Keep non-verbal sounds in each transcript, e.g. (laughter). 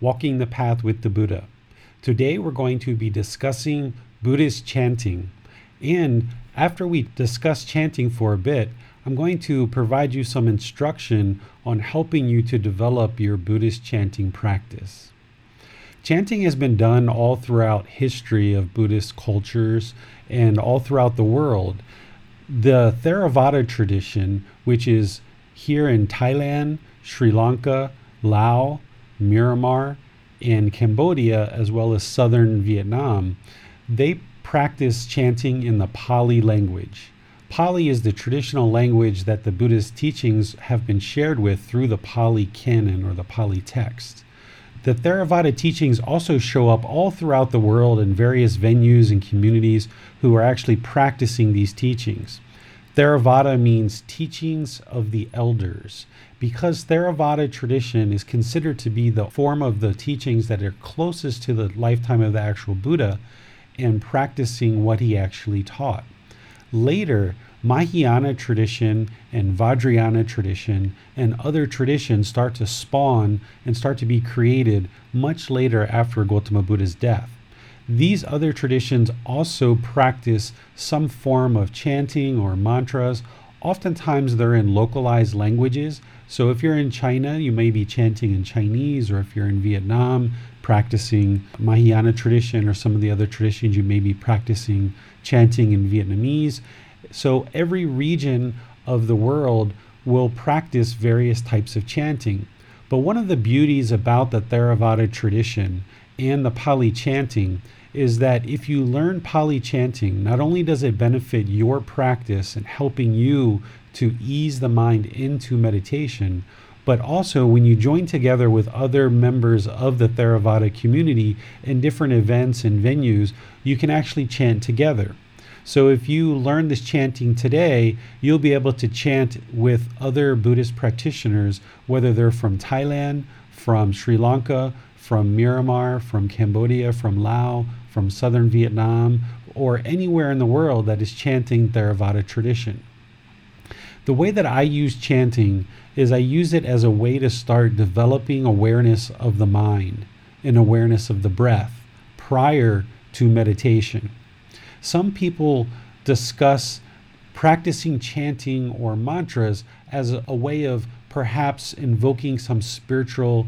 Walking the Path with the Buddha. Today we're going to be discussing Buddhist chanting. And after we discuss chanting for a bit, I'm going to provide you some instruction on helping you to develop your Buddhist chanting practice. Chanting has been done all throughout history of Buddhist cultures and all throughout the world. The Theravada tradition, which is here in Thailand, Sri Lanka, Laos, Myanmar, and Cambodia, as well as southern Vietnam, they practice chanting in the Pali language. Pali is the traditional language that the Buddhist teachings have been shared with through the Pali canon or the Pali text. The Theravada teachings also show up all throughout the world in various venues and communities who are actually practicing these teachings. Theravada means teachings of the elders because Theravada tradition is considered to be the form of the teachings that are closest to the lifetime of the actual Buddha and practicing what he actually taught. Later, Mahayana tradition and Vajrayana tradition and other traditions start to spawn and start to be created much later after Gautama Buddha's death. These other traditions also practice some form of chanting or mantras. Oftentimes, they're in localized languages so if you're in China, you may be chanting in Chinese, or if you're in Vietnam, practicing Mahayana tradition or some of the other traditions, you may be practicing chanting in Vietnamese. So every region of the world will practice various types of chanting. But one of the beauties about the Theravada tradition and the Pali chanting is that if you learn Pali chanting, not only does it benefit your practice and helping you to ease the mind into meditation, but also when you join together with other members of the Theravada community in different events and venues, you can actually chant together. So if you learn this chanting today, you'll be able to chant with other Buddhist practitioners, whether they're from Thailand, from Sri Lanka, from Myanmar, from Cambodia, from Laos, from southern Vietnam, or anywhere in the world that is chanting Theravada tradition. The way that I use chanting is I use it as a way to start developing awareness of the mind and awareness of the breath prior to meditation. Some people discuss practicing chanting or mantras as a, way of perhaps invoking some spiritual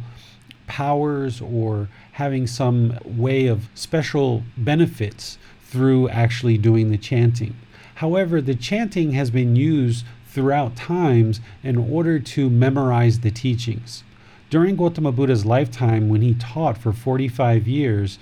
powers or having some way of special benefits through actually doing the chanting. However, the chanting has been used throughout times in order to memorize the teachings. During Gautama Buddha's lifetime, when he taught for 45 years,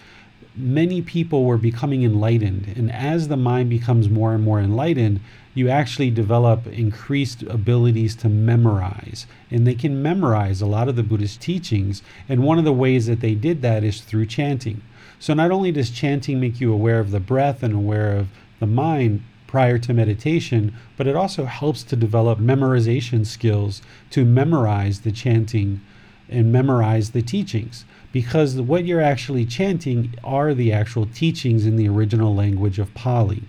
many people were becoming enlightened. And as the mind becomes more and more enlightened, you actually develop increased abilities to memorize. And they can memorize a lot of the Buddhist teachings. And one of the ways that they did that is through chanting. So not only does chanting make you aware of the breath and aware of the mind, prior to meditation, but it also helps to develop memorization skills to memorize the chanting and memorize the teachings because what you're actually chanting are the actual teachings in the original language of Pali.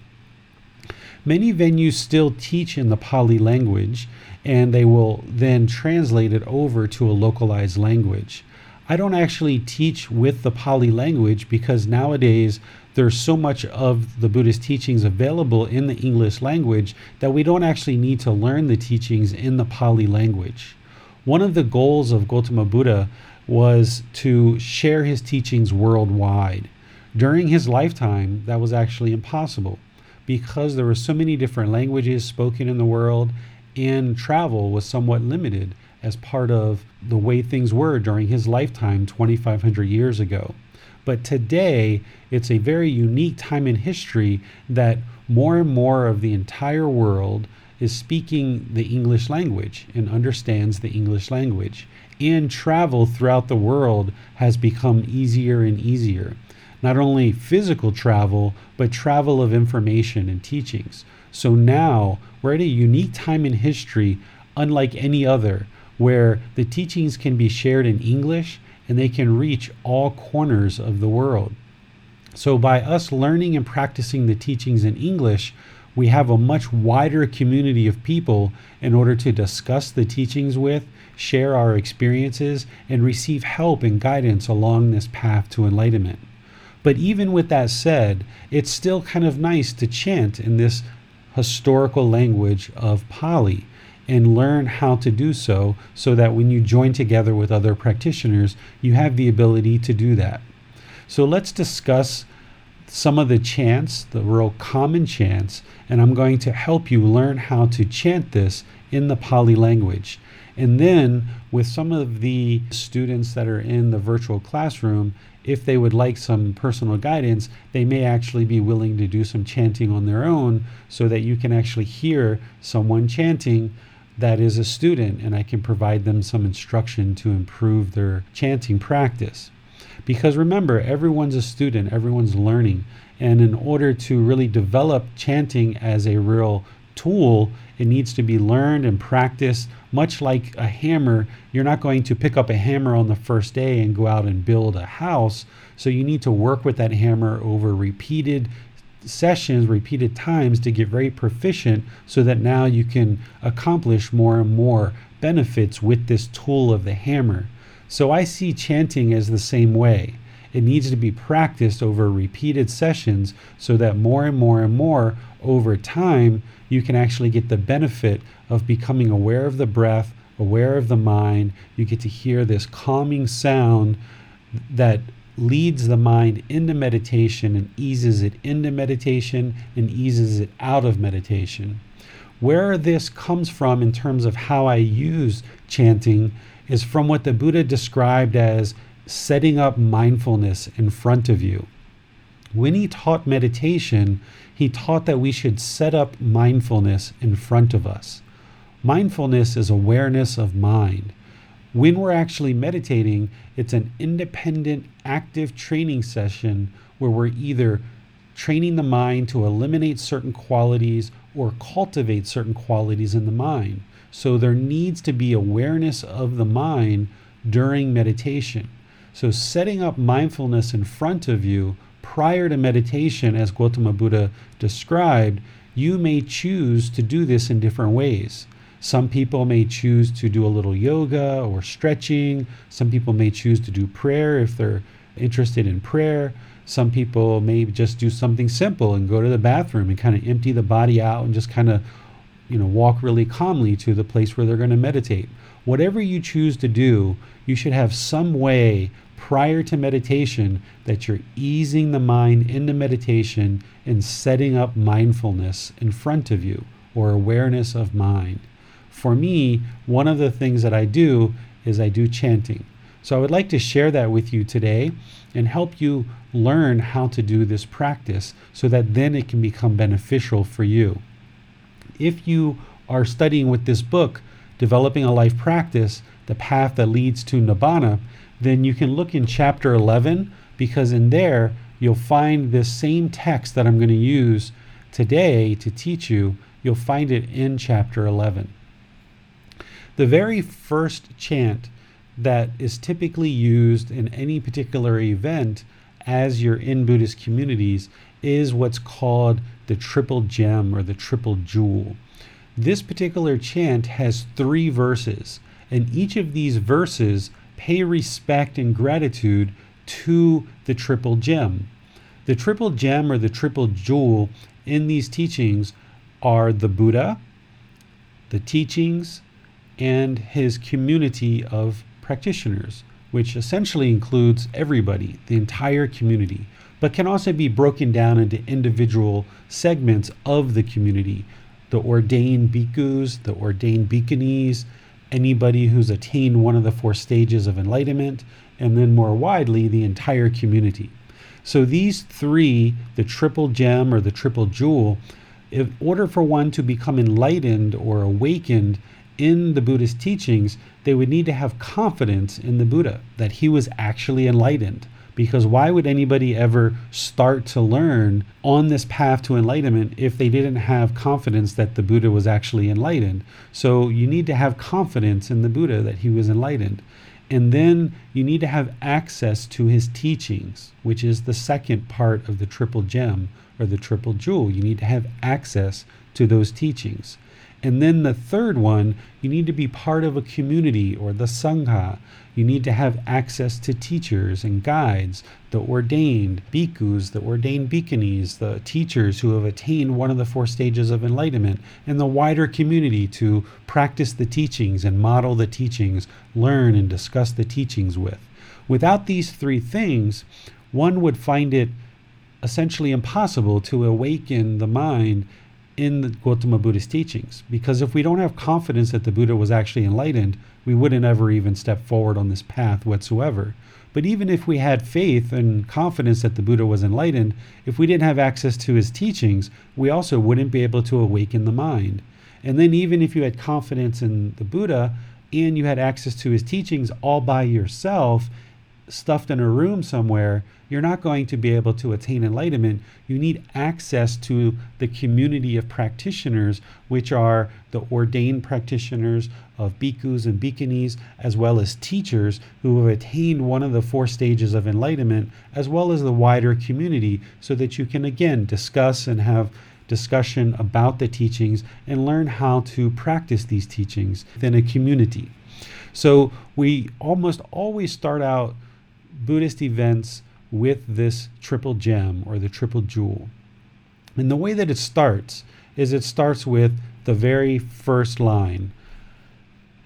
Many venues still teach in the Pali language and they will then translate it over to a localized language. I don't actually teach with the Pali language because nowadays there's so much of the Buddhist teachings available in the English language that we don't actually need to learn the teachings in the Pali language. One of the goals of Gautama Buddha was to share his teachings worldwide. During his lifetime, that was actually impossible because there were so many different languages spoken in the world and travel was somewhat limited as part of the way things were during his lifetime 2,500 years ago. But today, it's a very unique time in history that more and more of the entire world is speaking the English language and understands the English language. And travel throughout the world has become easier and easier. Not only physical travel, but travel of information and teachings. So now we're at a unique time in history, unlike any other, where the teachings can be shared in English and they can reach all corners of the world. So, by us learning and practicing the teachings in English, we have a much wider community of people in order to discuss the teachings with, share our experiences, and receive help and guidance along this path to enlightenment. But even with that said, it's still kind of nice to chant in this historical language of Pali and learn how to do so so that when you join together with other practitioners, you have the ability to do that. So let's discuss some of the chants, the real common chants, and I'm going to help you learn how to chant this in the Pali language. And then, with some of the students that are in the virtual classroom, if they would like some personal guidance, they may actually be willing to do some chanting on their own so that you can actually hear someone chanting that is a student and I can provide them some instruction to improve their chanting practice. Because remember, everyone's a student, everyone's learning. And in order to really develop chanting as a real tool, it needs to be learned and practiced. Much like a hammer, you're not going to pick up a hammer on the first day and go out and build a house. So you need to work with that hammer over repeated sessions, repeated times to get very proficient so that now you can accomplish more and more benefits with this tool of the hammer. So I see chanting as the same way. It needs to be practiced over repeated sessions so that more and more and more over time you can actually get the benefit of becoming aware of the breath, aware of the mind. You get to hear this calming sound that leads the mind into meditation and eases it into meditation and eases it out of meditation. Where this comes from in terms of how I use chanting is from what the Buddha described as setting up mindfulness in front of you. When he taught meditation, he taught that we should set up mindfulness in front of us. Mindfulness is awareness of mind. When we're actually meditating, it's an independent, active training session where we're either training the mind to eliminate certain qualities or cultivate certain qualities in the mind. So there needs to be awareness of the mind during meditation. So setting up mindfulness in front of you prior to meditation, as Gautama Buddha described, you may choose to do this in different ways. Some people may choose to do a little yoga or stretching. Some people may choose to do prayer if they're interested in prayer. Some people may just do something simple and go to the bathroom and kind of empty the body out and just kind of you know, walk really calmly to the place where they're going to meditate. Whatever you choose to do, you should have some way prior to meditation that you're easing the mind into meditation and setting up mindfulness in front of you or awareness of mind. For me, one of the things that I do is I do chanting. So I would like to share that with you today and help you learn how to do this practice so that then it can become beneficial for you if you are studying with this book, Developing a Life Practice, the path that leads to Nibbana, then you can look in chapter 11 because in there you'll find this same text that I'm going to use today to teach you. You'll find it in chapter 11. The very first chant that is typically used in any particular event as you're in Buddhist communities is what's called the triple gem or the triple jewel. This particular chant has three verses, and each of these verses pay respect and gratitude to the triple gem. The triple gem or the triple jewel in these teachings are the Buddha, the teachings, and his community of practitioners, which essentially includes everybody, the entire community, but can also be broken down into individual segments of the community. The ordained bhikkhus, the ordained bhikkhunis, anybody who's attained one of the four stages of enlightenment, and then more widely, the entire community. So these three, the triple gem or the triple jewel, in order for one to become enlightened or awakened in the Buddhist teachings, they would need to have confidence in the Buddha that he was actually enlightened. Because why would anybody ever start to learn on this path to enlightenment if they didn't have confidence that the Buddha was actually enlightened? So you need to have confidence in the Buddha that he was enlightened. And then you need to have access to his teachings, which is the second part of the triple gem or the triple jewel. You need to have access to those teachings. And then the third one, you need to be part of a community or the Sangha. You need to have access to teachers and guides, the ordained bhikkhus, the ordained bhikkhunis, the teachers who have attained one of the four stages of enlightenment, and the wider community to practice the teachings and model the teachings, learn and discuss the teachings with. Without these three things, one would find it essentially impossible to awaken the mind in the Gautama Buddhist teachings. Because if we don't have confidence that the Buddha was actually enlightened, we wouldn't ever even step forward on this path whatsoever. But even if we had faith and confidence that the Buddha was enlightened, if we didn't have access to his teachings, we also wouldn't be able to awaken the mind. And then, even if you had confidence in the Buddha and you had access to his teachings all by yourself, stuffed in a room somewhere, you're not going to be able to attain enlightenment. You need access to the community of practitioners, which are the ordained practitioners of bhikkhus and bhikkhunis, as well as teachers who have attained one of the four stages of enlightenment, as well as the wider community, so that you can again discuss and have discussion about the teachings and learn how to practice these teachings within a community. So we almost always start out Buddhist events with this triple gem or the triple jewel. And the way that it starts is it starts with the very first line.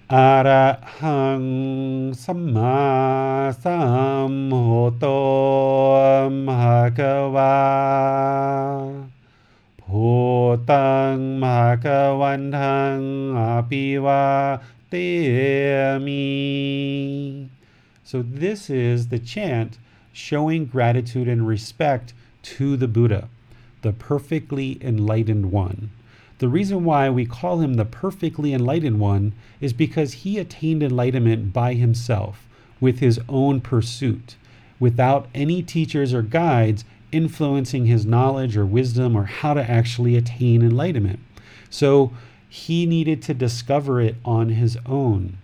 Arahang Samma Samhoto Bhagava Bhutang Bhagavantang Apiva Temi so, this is the chant showing gratitude and respect to the Buddha, the perfectly enlightened one. The reason why we call him the perfectly enlightened one is because he attained enlightenment by himself, with his own pursuit, without any teachers or guides influencing his knowledge or wisdom or how to actually attain enlightenment. So he needed to discover it on his own.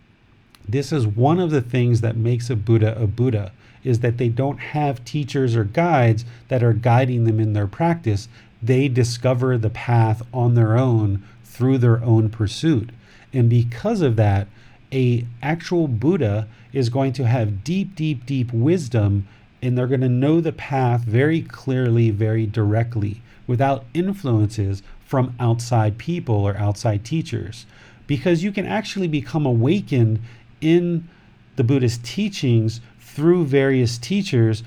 This is one of the things that makes a Buddha a Buddha is that they don't have teachers or guides that are guiding them in their practice. They discover the path on their own through their own pursuit. And because of that, a actual Buddha is going to have deep, deep, deep wisdom and they're going to know the path very clearly, very directly, without influences from outside people or outside teachers. Because you can actually become awakened in the Buddhist teachings through various teachers.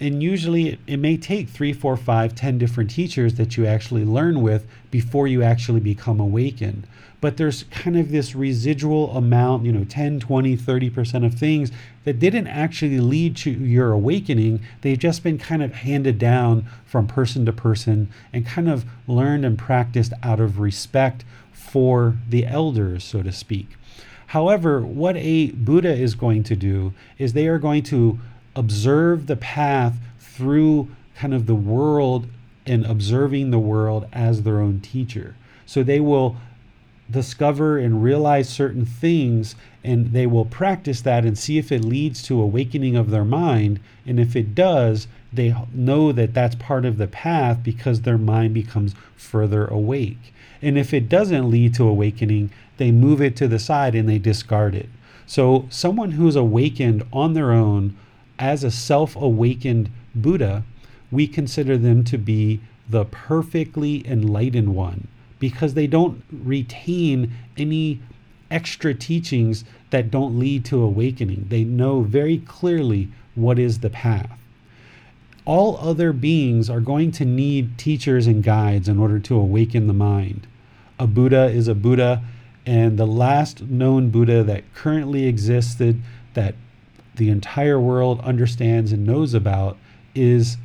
And usually it, it may take three, four, five, ten different teachers that you actually learn with before you actually become awakened. But there's kind of this residual amount, you know, 10, 20, 30% of things that didn't actually lead to your awakening. They've just been kind of handed down from person to person and kind of learned and practiced out of respect for the elders, so to speak. However, what a Buddha is going to do is they are going to observe the path through kind of the world and observing the world as their own teacher. So they will discover and realize certain things and they will practice that and see if it leads to awakening of their mind and if it does they know that that's part of the path because their mind becomes further awake and if it doesn't lead to awakening they move it to the side and they discard it. So, someone who's awakened on their own as a self awakened Buddha, we consider them to be the perfectly enlightened one because they don't retain any extra teachings that don't lead to awakening. They know very clearly what is the path. All other beings are going to need teachers and guides in order to awaken the mind. A Buddha is a Buddha, and the last known Buddha that currently existed that the entire world understands and knows about is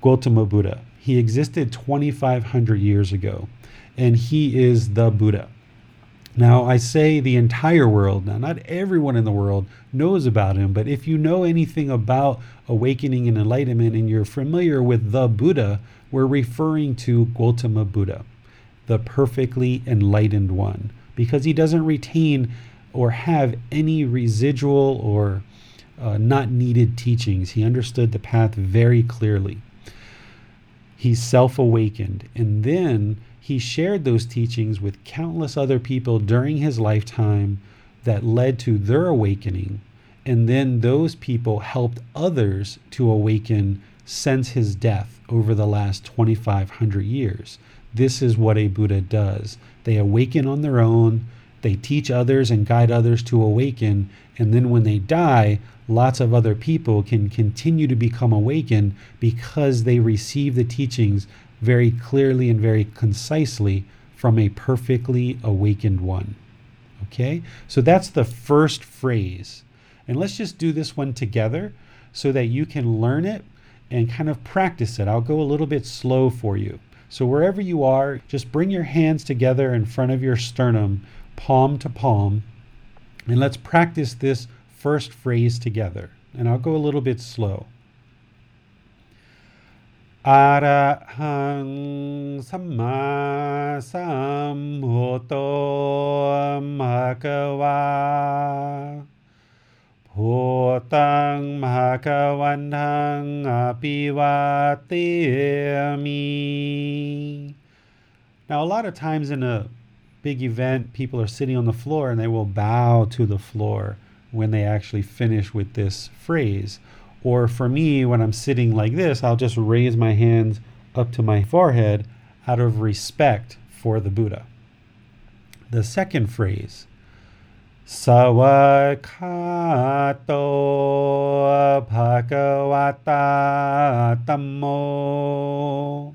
Gautama Buddha. He existed 2,500 years ago, and he is the Buddha. Now, I say the entire world, now, not everyone in the world knows about him, but if you know anything about awakening and enlightenment and you're familiar with the Buddha, we're referring to Gautama Buddha, the perfectly enlightened one, because he doesn't retain or have any residual or uh, not needed teachings. He understood the path very clearly. He's self awakened. And then he shared those teachings with countless other people during his lifetime that led to their awakening. And then those people helped others to awaken since his death over the last 2,500 years. This is what a Buddha does. They awaken on their own, they teach others and guide others to awaken, and then when they die, lots of other people can continue to become awakened because they receive the teachings very clearly and very concisely from a perfectly awakened one. Okay? So that's the first phrase. And let's just do this one together so that you can learn it and kind of practice it. I'll go a little bit slow for you. So, wherever you are, just bring your hands together in front of your sternum, palm to palm, and let's practice this first phrase together. And I'll go a little bit slow. Arahang sama Sambuddho Bhagavah now, a lot of times in a big event, people are sitting on the floor and they will bow to the floor when they actually finish with this phrase. Or for me, when I'm sitting like this, I'll just raise my hands up to my forehead out of respect for the Buddha. The second phrase, Sawakato Bhagavata Tammo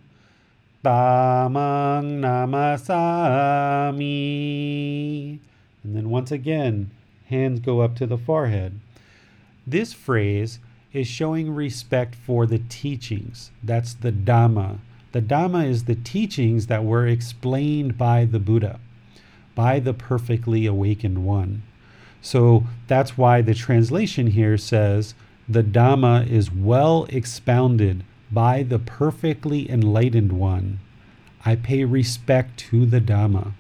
Tamang Namasami. And then once again, hands go up to the forehead. This phrase is showing respect for the teachings. That's the Dhamma. The Dhamma is the teachings that were explained by the Buddha, by the perfectly awakened one. So that's why the translation here says the Dhamma is well expounded by the perfectly enlightened one. I pay respect to the Dhamma,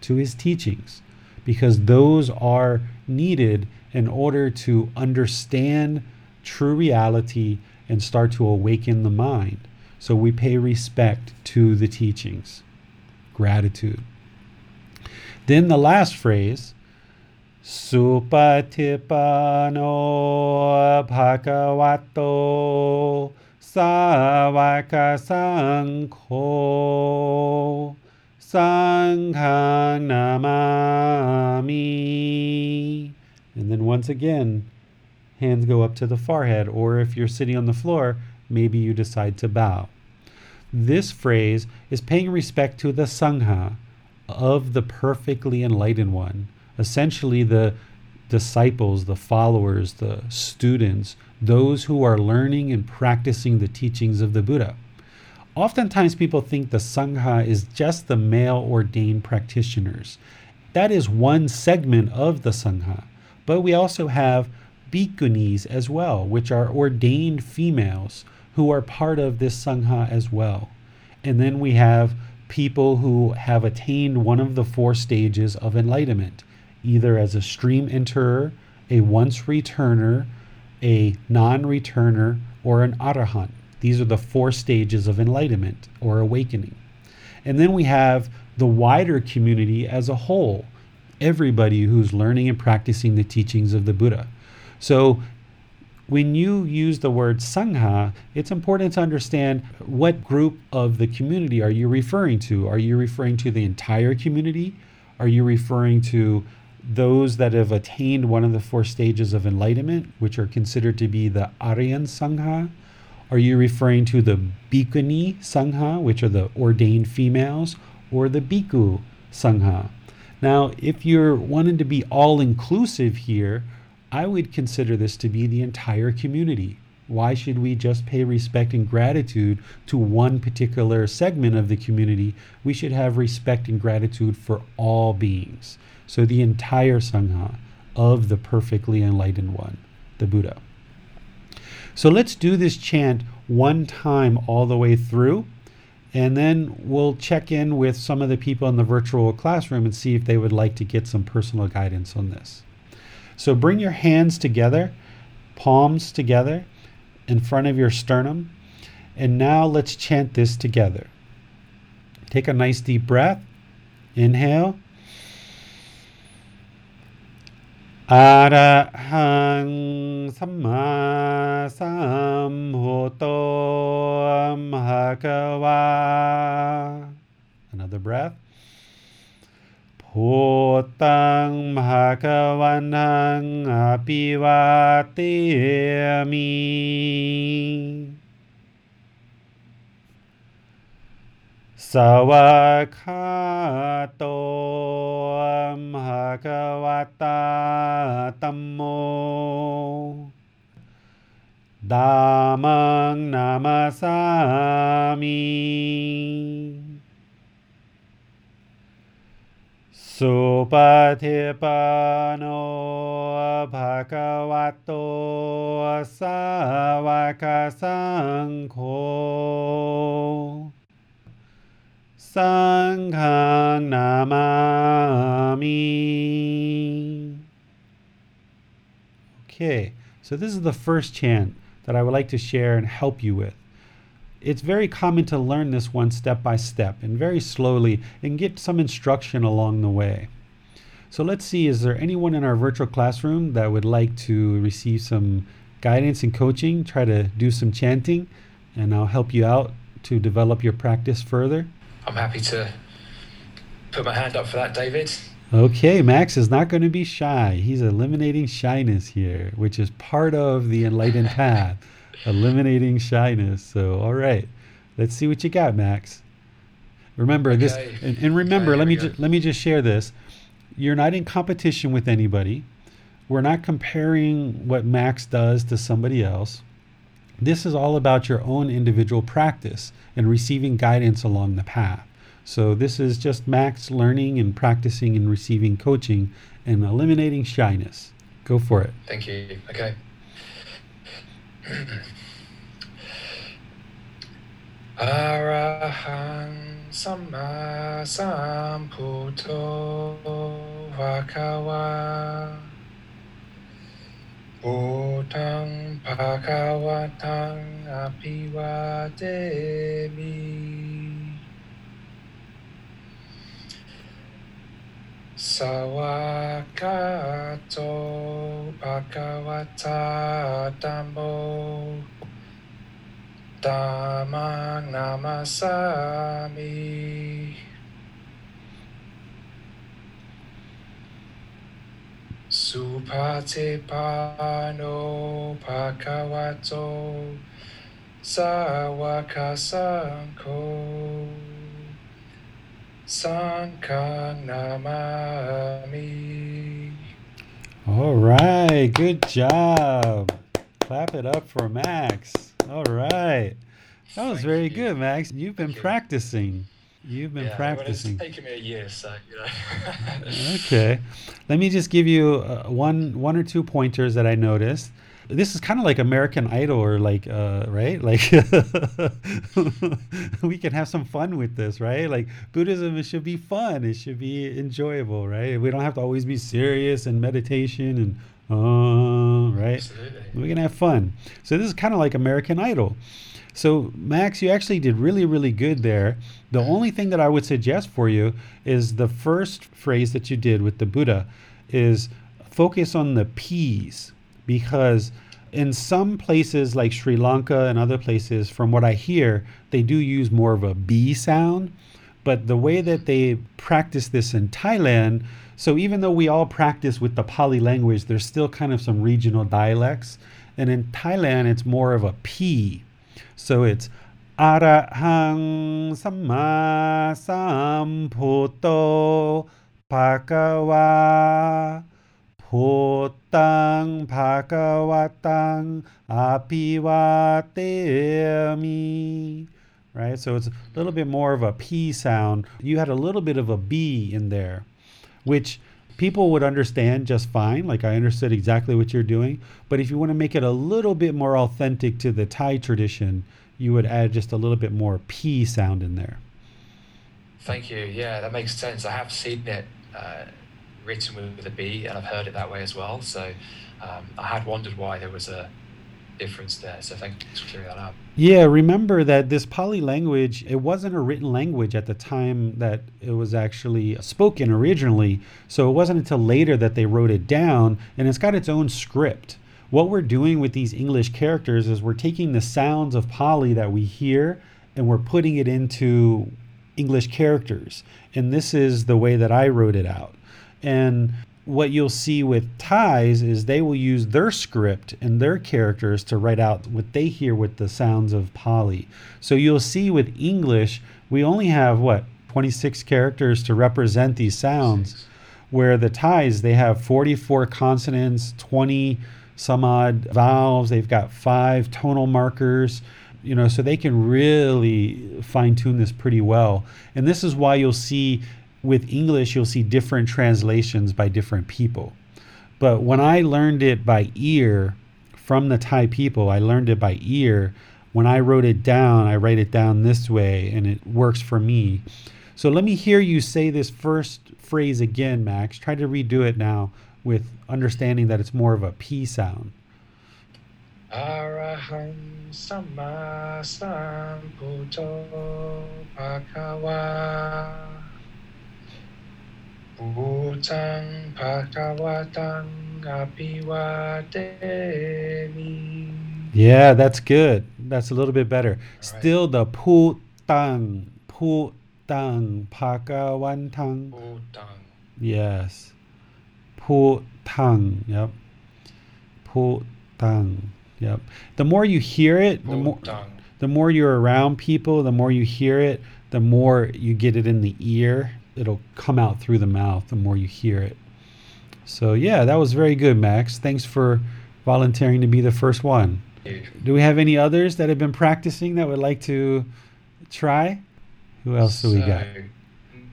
to his teachings, because those are needed in order to understand true reality and start to awaken the mind. So we pay respect to the teachings. Gratitude. Then the last phrase, Savaka Sankho Sanghang Namami. And then once again, hands go up to the forehead, or if you're sitting on the floor, maybe you decide to bow. This phrase is paying respect to the Sangha of the perfectly enlightened one, essentially the disciples, the followers, the students, those who are learning and practicing the teachings of the Buddha. Oftentimes, people think the Sangha is just the male ordained practitioners. That is one segment of the Sangha. But we also have bhikkhunis as well, which are ordained females who are part of this sangha as well. And then we have people who have attained one of the four stages of enlightenment, either as a stream enterer, a once returner, a non returner, or an arahant. These are the four stages of enlightenment or awakening. And then we have the wider community as a whole, everybody who's learning and practicing the teachings of the Buddha. So when you use the word sangha, it's important to understand what group of the community are you referring to? Are you referring to the entire community? Are you referring to those that have attained one of the four stages of enlightenment, which are considered to be the Aryan Sangha? Are you referring to the Bhikkhuni Sangha, which are the ordained females, or the Bhikkhu Sangha? Now, if you're wanting to be all inclusive here, I would consider this to be the entire community. Why should we just pay respect and gratitude to one particular segment of the community? We should have respect and gratitude for all beings. So, the entire Sangha of the perfectly enlightened one, the Buddha. So, let's do this chant one time all the way through, and then we'll check in with some of the people in the virtual classroom and see if they would like to get some personal guidance on this. So, bring your hands together, palms together in front of your sternum. And now let's chant this together. Take a nice deep breath. Inhale. อะระหังสัมมาสัมพุทโธมหากวา another breath พุตังมหากวันังอภิวาเตมิ สวะคาโตมหกวตาตัมโมดามังนามาสามีสุปเทปัโนภะคะวะโตสาวกสังโฆ Sanghang Namami. Okay, so this is the first chant that I would like to share and help you with. It's very common to learn this one step by step and very slowly and get some instruction along the way. So let's see, is there anyone in our virtual classroom that would like to receive some guidance and coaching, try to do some chanting, and I'll help you out to develop your practice further? I'm happy to put my hand up for that, David. Okay, Max is not going to be shy. He's eliminating shyness here, which is part of the enlightened (laughs) path, eliminating shyness. So, all right, let's see what you got, Max. Remember this, and, and remember, Okay, let me ju- let me just share this. You're not in competition with anybody. We're not comparing what Max does to somebody else. This is all about your own individual practice and receiving guidance along the path. So, this is just Max learning and practicing and receiving coaching and eliminating shyness. Go for it. Thank you. Okay. Arahang Samma Bhagava Buddhang Bhagavatang Apivatemi Sawakato Bhagavata Dhammo Dhammang Namasami Supatipano Bhagavato Sawakasangho Sanghang Namami All right, good job. Clap it up for Max. All right. That was Thank very you. good, Max. You've been Thank you. You've been Yeah, well, practicing. it's taken me a year, so you know. (laughs) Okay. Let me just give you uh, one one or two pointers that I noticed. This is kind of like American Idol or like uh, right? (laughs) Like we can have some fun with this, right? Like Buddhism it should be fun. It should be enjoyable, right? We don't have to always be serious and meditation and uh, right? Absolutely. we can have fun. So this is kind of like American Idol. So Max, you actually did really, really good there. The only thing that I would suggest for you is the first phrase that you did with the Buddha is focus on the P's because in some places like Sri Lanka and other places, from what I hear, they do use more of a B sound. But the way that they practice this in Thailand, so even though we all practice with the Pali language, there's still kind of some regional dialects. And in Thailand, it's more of a P. So it's Arahang Samma Samputo Bhagava Bhutang Bhagavatam Apivatemi. Right? So it's a little bit more of a P sound. You had a little bit of a B in there, which people would understand just fine. Like I understood exactly what you're doing. But if you want to make it a little bit more authentic to the Thai tradition, you would add just a little bit more P sound in there. Thank you. Yeah, that makes sense. I have seen it uh, written with a B, and I've heard it that way as well. So um, I had wondered why there was a difference there. So thanks for clearing that up. Yeah, remember that this Pali language, it wasn't a written language at the time that it was actually spoken originally. So it wasn't until later that they wrote it down, and it's got its own script. What we're doing with these English characters is we're taking the sounds of Pali that we hear and we're putting it into English characters. And this is the way that I wrote it out. And what you'll see with Thais is they will use their script and their characters to write out what they hear with the sounds of Pali. So you'll see with English, we only have what 26 characters to represent these sounds, where the Thais they have 44 consonants, 20 some odd vowels. They've got five tonal markers. You know, so they can really fine tune this pretty well. And this is why you'll see with English, you'll see different translations by different people. But when I learned it by ear from the Thai people, I learned it by ear. When I wrote it down, I write it down this way and it works for me. So let me hear you say this first phrase again, Max. Try to redo it now with understanding that it's more of a P sound. Arahang Sama Sambuddho Bhagava Bhutang Bhagavatam Apiwademi. Yeah, that's good. That's a little bit better. Still the Putang, Putang, Bhagavantang. Bhutang. Yes. Putang. Yep. Putang. Yep. The more you hear it, the more the more you're around people, the more you hear it, the more you get it in the ear. It'll come out through the mouth the more you hear it. So yeah, that was very good, Max. Thanks for volunteering to be the first one. Do we have any others that have been practicing that would like to try? Who else do we got?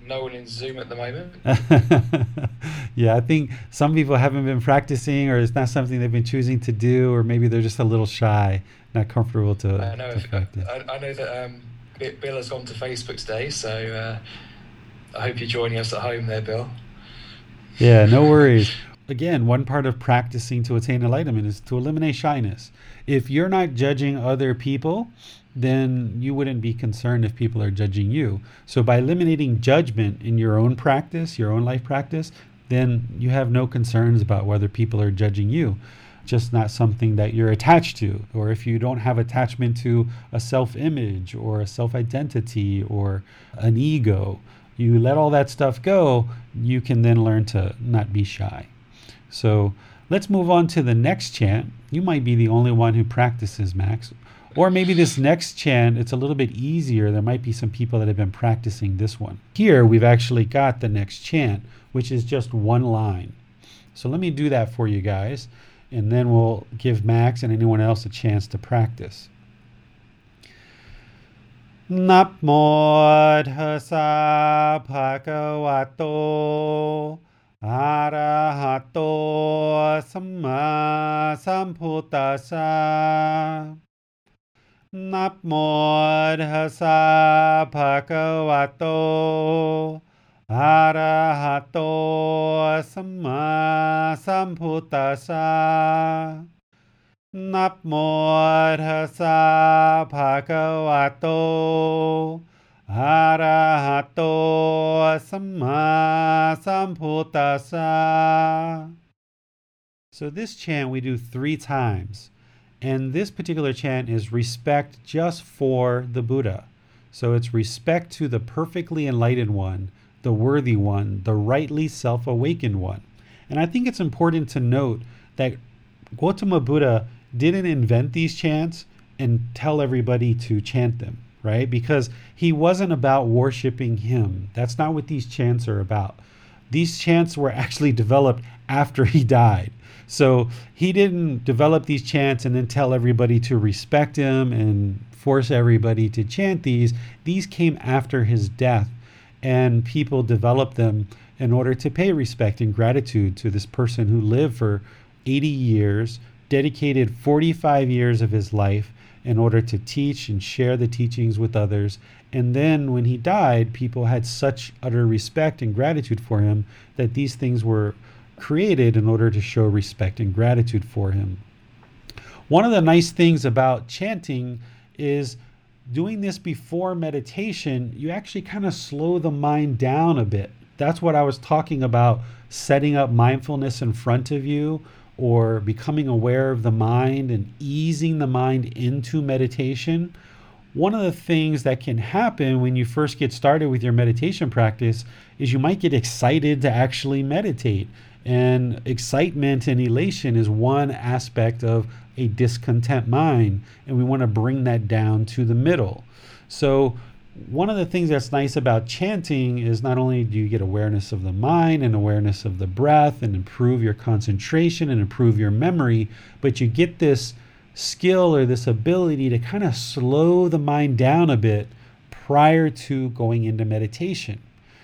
No one in Zoom at the moment. (laughs) yeah, I think some people haven't been practicing, or it's not something they've been choosing to do, or maybe they're just a little shy, not comfortable to, I know. to If. I, I know that um, Bill has gone to Facebook today, so uh, I hope you're joining us at home there, Bill. Yeah, no worries. Again, one part of practicing to attain enlightenment is to eliminate shyness. If you're not judging other people, then you wouldn't be concerned if people are judging you. So by eliminating judgment in your own practice, your own life practice, then you have no concerns about whether people are judging you. Just not something that you're attached to. Or if you don't have attachment to a self image or a self identity or an ego, you let all that stuff go, you can then learn to not be shy. So let's move on to the next chant. You might be the only one who practices, Max. Or maybe this next chant, it's a little bit easier. There might be some people that have been practicing this one. Here, we've actually got the next chant, which is just one line. So let me do that for you guys, and then we'll give Max and anyone else a chance to practice. นับโมทัสสะภะคะวะโต อะระหะโต สัมมาสัมพุทธัสสะ นับโมทัสสะภะคะวะโต อะระหะโต สัมมาสัมพุทธัสสะ นับโมทัสสะภะคะวะโต อะระหะโต สัมมาสัมพุทธัสสะ So this chant we do three times. And this particular chant is respect just for the Buddha. So it's respect to the perfectly enlightened one, the worthy one, the rightly self awakened one. And I think it's important to note that Gautama Buddha didn't invent these chants and tell everybody to chant them, right? Because he wasn't about worshiping him. That's not what these chants are about. These chants were actually developed after he died. So he didn't develop these chants and then tell everybody to respect him and force everybody to chant these. These came after his death, and people developed them in order to pay respect and gratitude to this person who lived for 80 years, dedicated 45 years of his life in order to teach and share the teachings with others. And then when he died, people had such utter respect and gratitude for him that these things were created in order to show respect and gratitude for him. One of the nice things about chanting is doing this before meditation, you actually kind of slow the mind down a bit. That's what I was talking about setting up mindfulness in front of you or becoming aware of the mind and easing the mind into meditation. One of the things that can happen when you first get started with your meditation practice is you might get excited to actually meditate. And excitement and elation is one aspect of a discontent mind, and we want to bring that down to the middle. So, one of the things that's nice about chanting is not only do you get awareness of the mind and awareness of the breath and improve your concentration and improve your memory, but you get this skill or this ability to kind of slow the mind down a bit prior to going into meditation.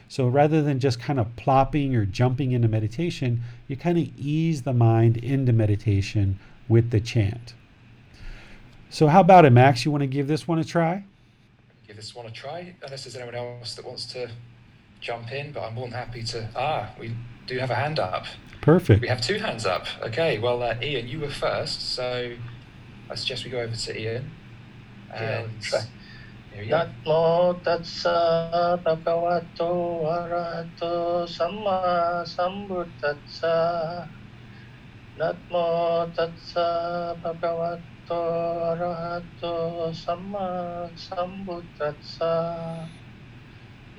So rather than just kind of plopping or jumping into meditation, you kind of ease the mind into meditation with the chant. So, how about it, Max? You want to give this one a try? Give this one a try, unless there's anyone else that wants to jump in, but I'm more than happy to. Ah, we do have a hand up. Perfect. We have two hands up. Okay, well, uh, Ian, you were first, so I suggest we go over to Ian. And yeah, Namo tassa bhagavato arahato samma sambuddhassa Namo tassa bhagavato arahato samma sambuddhassa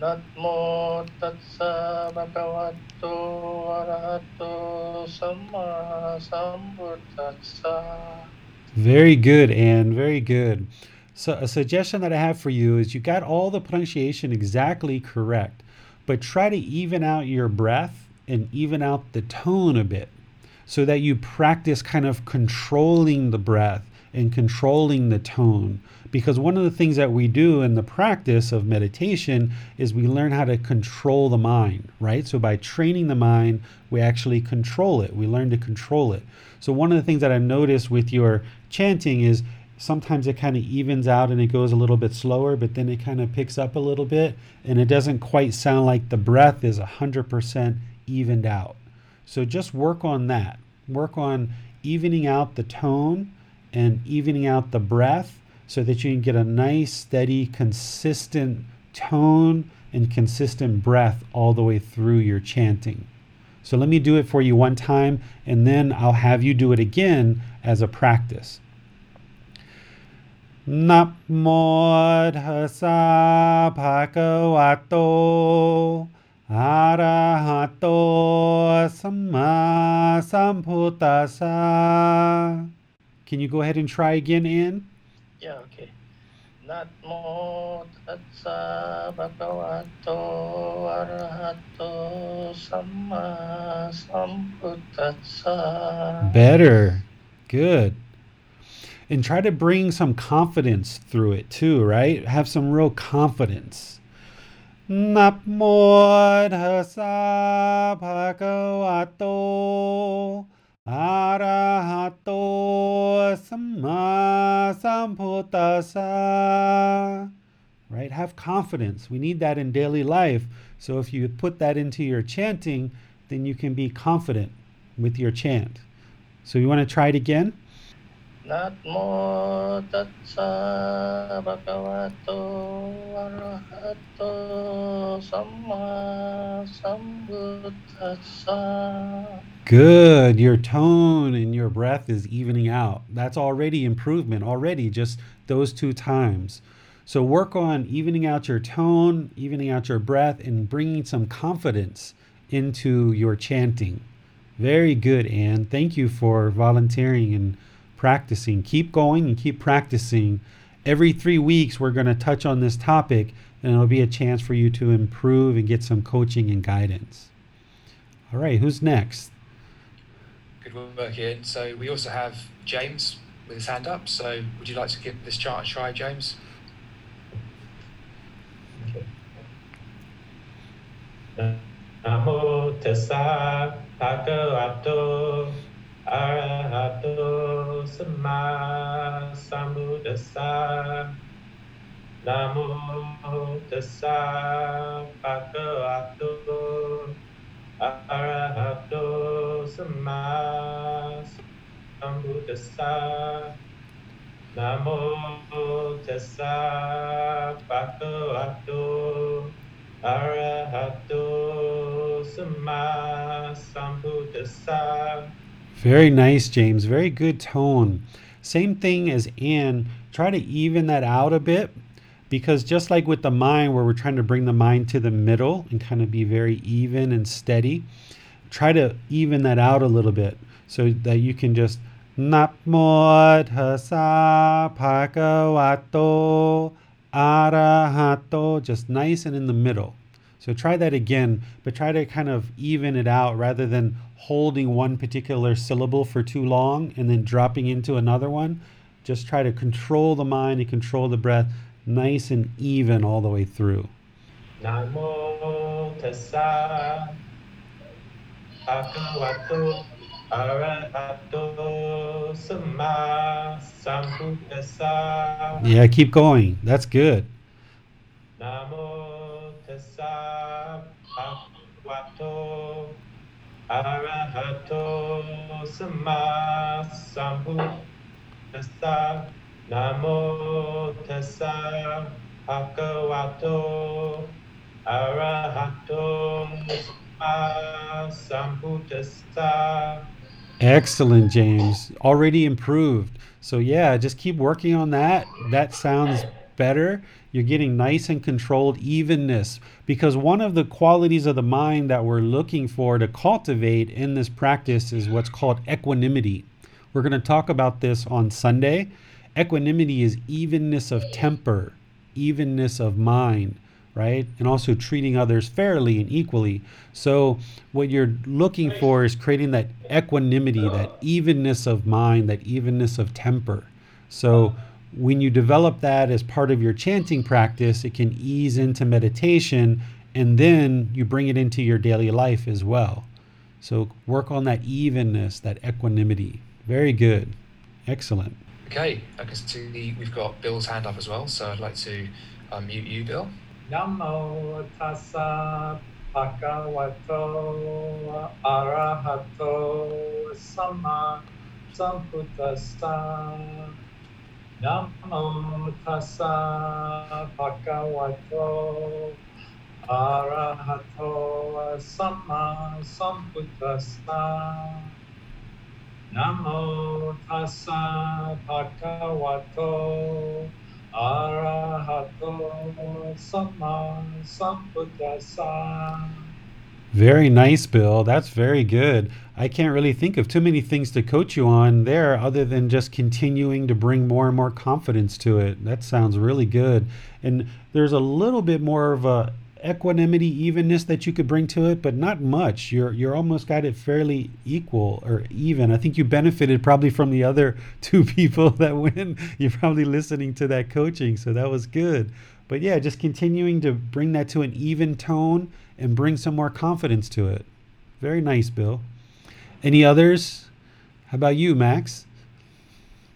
Namo tassa bhagavato arahato samma sambuddhassa Very good, Anne. Very good. So, a suggestion that I have for you is you got all the pronunciation exactly correct, but try to even out your breath and even out the tone a bit so that you practice kind of controlling the breath and controlling the tone. Because one of the things that we do in the practice of meditation is we learn how to control the mind, right? So by training the mind, we actually control it. We learn to control it. So one of the things that I noticed with your chanting is sometimes it kind of evens out and it goes a little bit slower, but then it kind of picks up a little bit and it doesn't quite sound like the breath is 100% evened out. So just work on that. Work on evening out the tone and evening out the breath so that you can get a nice, steady, consistent tone and consistent breath all the way through your chanting. So let me do it for you one time, and then I'll have you do it again as a practice. Nap mo bhagavato arahato samputasa can you go ahead and try again, Anne? Yeah, okay. Nat tatsa bhagavato arahato samma. Better. Good. And try to bring some confidence through it too, right? Have some real confidence. Nap tatsa bhagavato arahato samma sambuddhassa. Right? Have confidence. We need that in daily life. So if you put that into your chanting, then you can be confident with your chant. So you want to try it again? นะโมตัสสะภะคะวะโตอะระหะโตสัมมาสัมพุทธัสสะ Good. Your tone and your breath is evening out. That's already improvement, already, just those two times. So work on evening out your tone, evening out your breath, and bringing some confidence into your chanting. Very good, Anne. Thank you for volunteering and practicing. Keep going and keep practicing. Every three weeks, we're going to touch on this topic, and it'll be a chance for you to improve and get some coaching and guidance. All right, who's next? Good work, Ian. So we also have James with his hand up. So would you like to give this chart a try, James? Namo tassa bhagavato arahato sama sambuddhassa. Namo tassa bhagavato arahato sama sambuddhassa. Namo tassa bhagavato arahato sama sambuddhassa. Very nice, James. Very good tone. Same thing as Anne. Try to even that out a bit because just like with the mind, where we're trying to bring the mind to the middle and kind of be very even and steady, try to even that out a little bit so that you can just Namo tassa bhagavato arahato, just nice and in the middle. So try that again, but try to kind of even it out rather than holding one particular syllable for too long and then dropping into another one. Just try to control the mind and control the breath nice and even all the way through. Namo tassa bhagavato arahato sambuddhassa. Yeah, keep going. That's good. Namo tassa bhagavato arahato sama sambuddhassa. Namo tassa bhagavato arahato sama sambuddhassa. Excellent, James. Already improved. So, yeah, just keep working on that. That sounds better. You're getting nice and controlled evenness because one of the qualities of the mind that we're looking for to cultivate in this practice is what's called equanimity. We're going to talk about this on Sunday. Equanimity is evenness of temper, evenness of mind right? And also treating others fairly and equally. So, what you're looking for is creating that equanimity, that evenness of mind, that evenness of temper. So, when you develop that as part of your chanting practice, it can ease into meditation and then you bring it into your daily life as well. So, work on that evenness, that equanimity. Very good. Excellent. Okay, I can see we've got Bill's hand up as well. So I'd like to uh, unmute you, Bill. Namo tassa bhagavato arahato sama sambuddhassa. Namo tassa bhagavato arahato sama sambuddhassa. Namo tassa bhagavato arahato sama sambuddhassa. Very nice, Bill. That's very good. I can't really think of too many things to coach you on there other than just continuing to bring more and more confidence to it. That sounds really good. And there's a little bit more of a equanimity, evenness that you could bring to it, but not much. You're you're almost got it fairly equal or even. I think you benefited probably from the other (laughs) two people that win. You're probably listening to that coaching, so that was good. But yeah, just continuing to bring that to an even tone and bring some more confidence to it. Very nice, Bill. Any others? How about you, Max?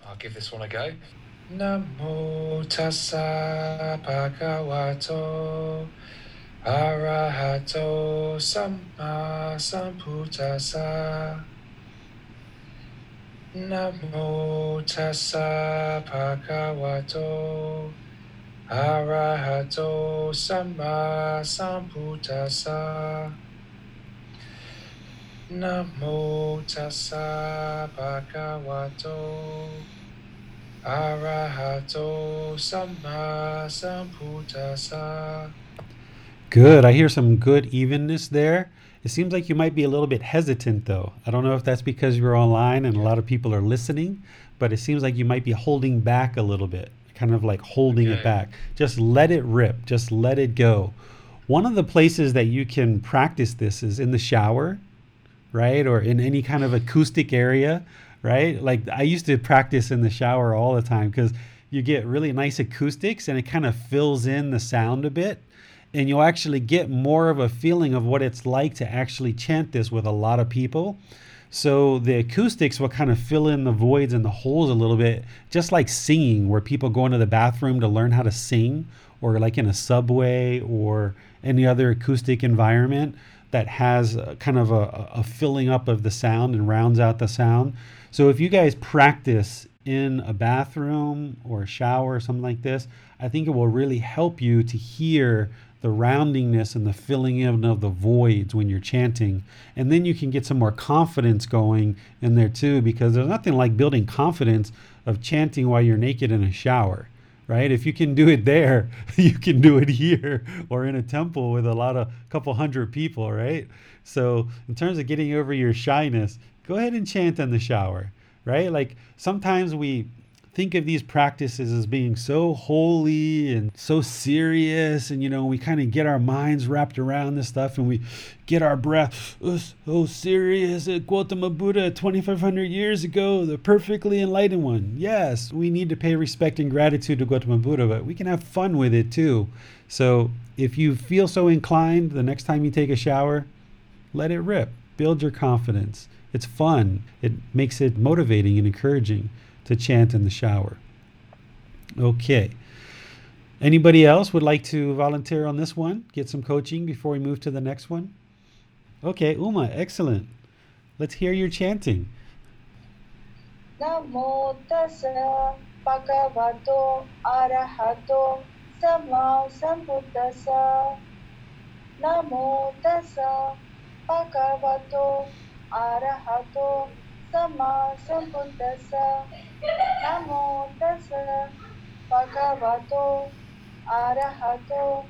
I'll give this one a go. Namo tassa bhagavato arahato sama sambuddhassa. Namo tassa bhagavato arahato sama sambuddhassa. Namo tassa bhagavato Arahato Sama Sambuddhasa. Good. I hear some good evenness there. It seems like you might be a little bit hesitant, though. I don't know if that's because you're online and a lot of people are listening, but it seems like you might be holding back a little bit, kind of like holding it back. Just let it rip, just let it go. One of the places that you can practice this is in the shower, right? Or in any kind of acoustic area, right? Like I used to practice in the shower all the time because you get really nice acoustics and it kind of fills in the sound a bit. And you'll actually get more of a feeling of what it's like to actually chant this with a lot of people. So the acoustics will kind of fill in the voids and the holes a little bit, just like singing, where people go into the bathroom to learn how to sing, or like in a subway or any other acoustic environment that has kind of a, a filling up of the sound and rounds out the sound. So if you guys practice in a bathroom or a shower or something like this, I think it will really help you to hear the roundingness and the filling in of the voids when you're chanting. And then you can get some more confidence going in there too, because there's nothing like building confidence of chanting while you're naked in a shower right? If you can do it there, (laughs) you can do it here or in a temple with a lot of couple hundred people, right? So, in terms of getting over your shyness, go ahead and chant in the shower, right? Like sometimes we think of these practices as being so holy and so serious and you know we kind of get our minds wrapped around this stuff and we get our breath. Oh, so serious gautama buddha 2500 years ago the perfectly enlightened one. Yes we need to pay respect and gratitude to gautama buddha but we can have fun with it too. So if you feel so inclined the next time you take a shower let it rip. Build your confidence. It's fun. It makes it motivating and encouraging to chant in the shower. Okay. Anybody else would like to volunteer on this one? Get some coaching before we move to the next one? Okay, Uma, excellent. Let's hear your chanting. Namo tassa bhagavato arahato sama sambuddhasa. Namo tassa bhagavato arahato sama sambuddhasa. Namo tassa bhagavato arahato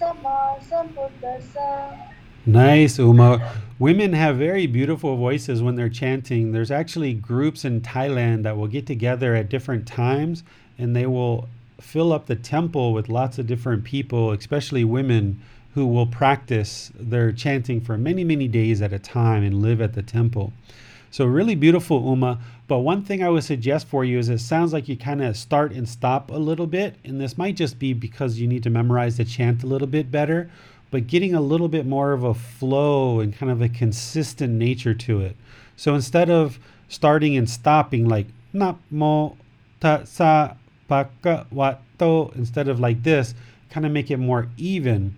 sammasambuddhassa. Nice, Uma. Women have very beautiful voices when they're chanting. There's actually groups in Thailand that will get together at different times and they will fill up the temple with lots of different people, especially women who will practice their chanting for many, many days at a time and live at the temple. So, really beautiful, Uma. But one thing I would suggest for you is it sounds like you kind of start and stop a little bit. And this might just be because you need to memorize the chant a little bit better but getting a little bit more of a flow and kind of a consistent nature to it. So instead of starting and stopping like Namo Tassa Bhagavato, instead of like this, kind of make it more even.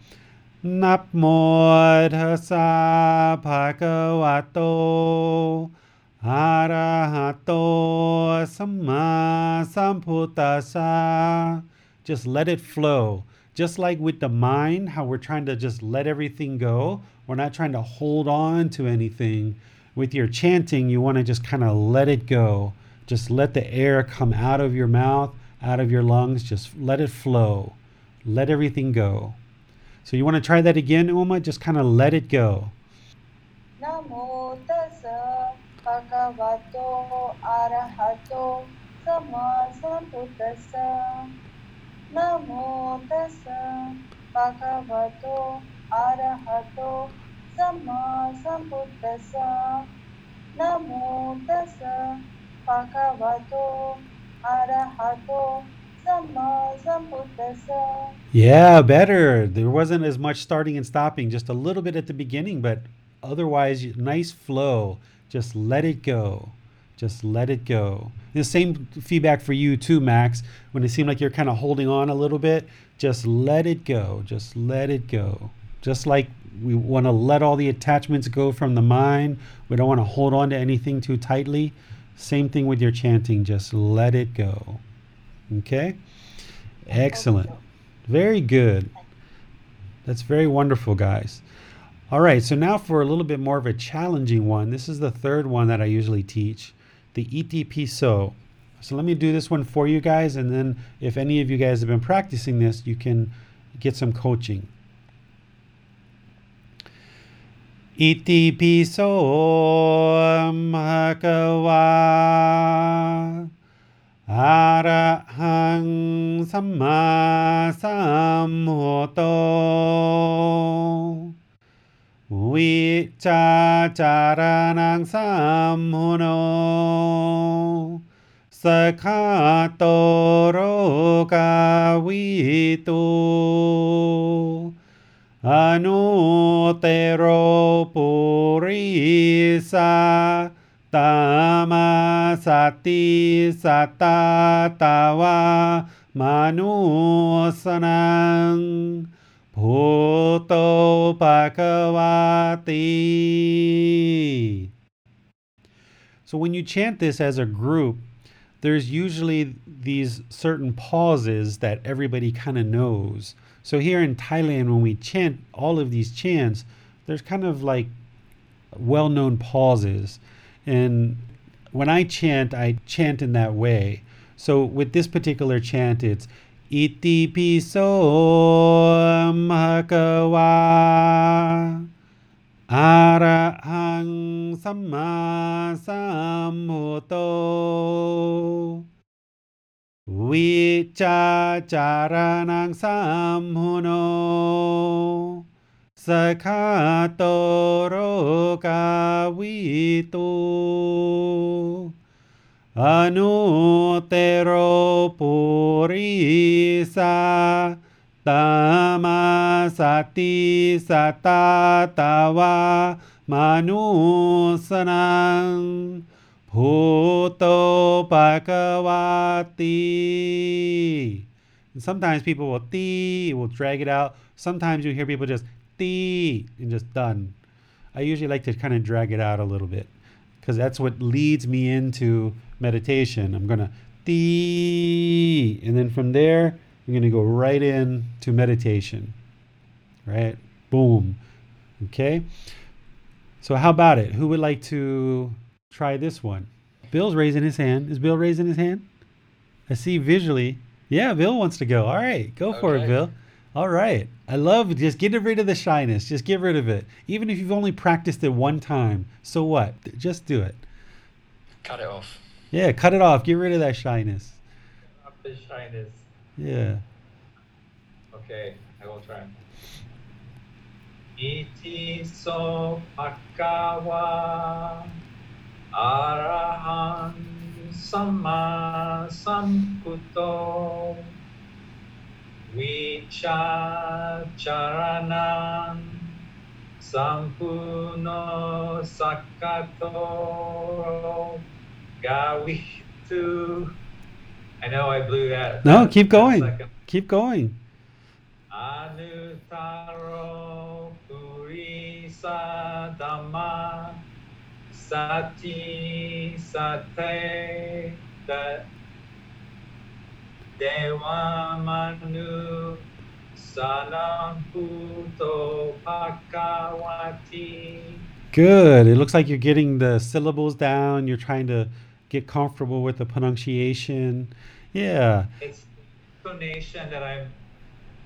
Namo Tassa Bhagavato Arahato Samma Sambuddhasa. Just let it flow just like with the mind, how we're trying to just let everything go, we're not trying to hold on to anything. With your chanting, you want to just kind of let it go. Just let the air come out of your mouth, out of your lungs. Just let it flow. Let everything go. So you want to try that again, Uma? Just kind of let it go. นะโมตัสสะ भगवतो अरहतो समासपुटस नमो तस भगवतो अरहतो समासपुटस नमो तस भगवतो अरहतो yeah, better. There wasn't as much starting and stopping, just a little bit at the beginning, but otherwise, nice flow. Just let it go. Just let it go. The same feedback for you too, Max. When it seemed like you're kind of holding on a little bit, just let it go. Just let it go. Just like we want to let all the attachments go from the mind, we don't want to hold on to anything too tightly. Same thing with your chanting. Just let it go. Okay? Excellent. Very good. That's very wonderful, guys. All right, so now for a little bit more of a challenging one. This is the third one that I usually teach, the Iti piso. So let me do this one for you guys, and then if any of you guys have been practicing this, you can get some coaching. Iti piso, bhagava arahang sammasamhoto วิจาจารนังสัมพุโนสคาโตโรกาวิตูอนุเตโรปุริสาตามาสติสตตาตาวามนุสนัง भूतौ Bhagwati. So when you chant this as a group, there's usually these certain pauses that everybody kind of knows. So here in Thailand, when we chant all of these chants, there's kind of like well known pauses. And when I chant, I chant in that way. So with this particular chant, it's อิติปิโสมหกวาอาระหังสัมมาสัมพุทโต วิจาจารณังสัมพุโนสขาโตโรกาวิตู Anutero purisa tamasati satatawa manusanang bhuto bhagavati. Sometimes people will ti, will drag it out. Sometimes you hear people just ti and just done. I usually like to kind of drag it out a little bit because that's what leads me into meditation. I'm going to ti, and then from there, I'm going to go right in to meditation. Right? Boom. Okay? So, how about it? Who would like to try this one. Bill's raising his hand. Is Bill raising his hand? I see visually. Yeah, Bill wants to go. All right, go for it, Bill. All right. I love just get rid of the shyness. Just get rid of it. Even if you've only practiced it one time, so what? Just do it. Cut it off. Yeah, cut it off. Get rid of that shyness. Up the shyness. Yeah. Okay, I will try. Iti so pakawa arahan sama samputo vichacharanan sampuno sakato gawitu I know I blew that. No, keep going. second. Keep going. Anutaro Purisa Dhamma Sati Sate Da Dewa Manu Sanam Pakawati Good. It looks like you're getting the syllables down. You're trying to get comfortable with the pronunciation. Yeah. It's explanation that I'm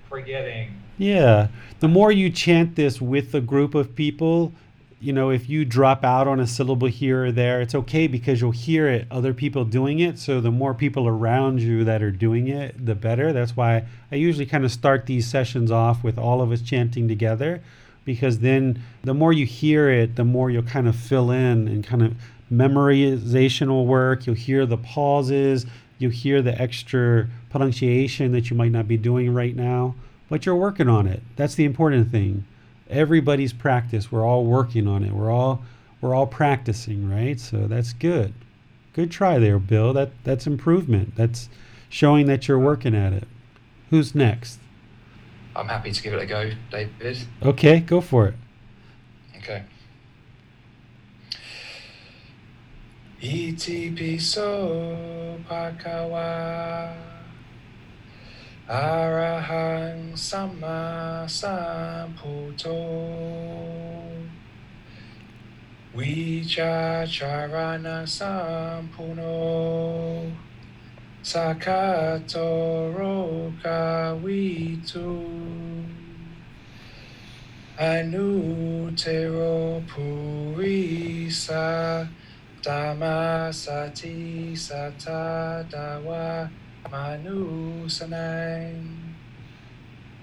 forgetting. Yeah. The more you chant this with a group of people, you know, if you drop out on a syllable here or there, it's okay because you'll hear it, other people doing it. So the more people around you that are doing it, the better. That's why I usually kind of start these sessions off with all of us chanting together because then the more you hear it, the more you'll kind of fill in and kind of memorization will work. You'll hear the pauses, you'll hear the extra pronunciation that you might not be doing right now, but you're working on it. That's the important thing. Everybody's practice. We're all working on it. We're all we're all practicing, right? So that's good. Good try there, Bill. That that's improvement. That's showing that you're working at it. Who's next? I'm happy to give it a go, David. Okay, go for it. Okay. Iti piso pakawa arahang sama samputo. Vichacharana sampuno. Sakato Rokawitu Anutero Purisa Damasati Satadawa Manusanai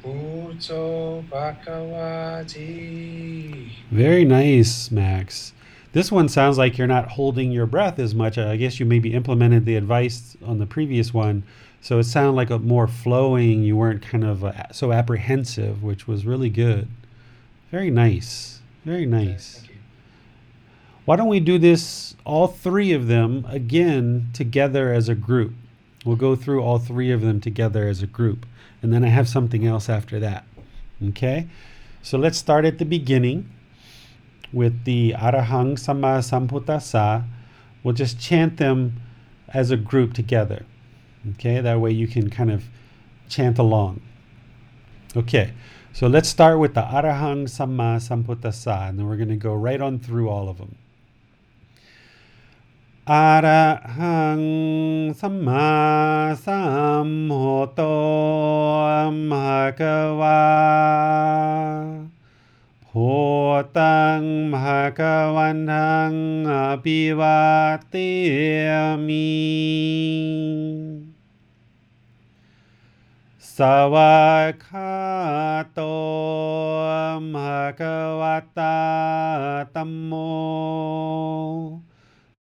Uto Bhagavati Very nice, Max. This one sounds like you're not holding your breath as much. I guess you maybe implemented the advice on the previous one. So it sounded like a more flowing. You weren't kind of uh, so apprehensive, which was really good. Very nice. Very nice. You. Why don't we do this, all three of them, again together as a group? We'll go through all three of them together as a group. And then I have something else after that. Okay? So let's start at the beginning with the Arahang Sama Sambuddhasa. We'll just chant them as a group together. Okay? That way you can kind of chant along. Okay. So let's start with the Arahang Sama Sambuddhasa, and then we're going to go right on through all of them. อะระหังสัมมาสัมพุทโธมหากวาโหตังมหากวันทังอภิวาเตมีสวากาโตมหากวัตาตัมโม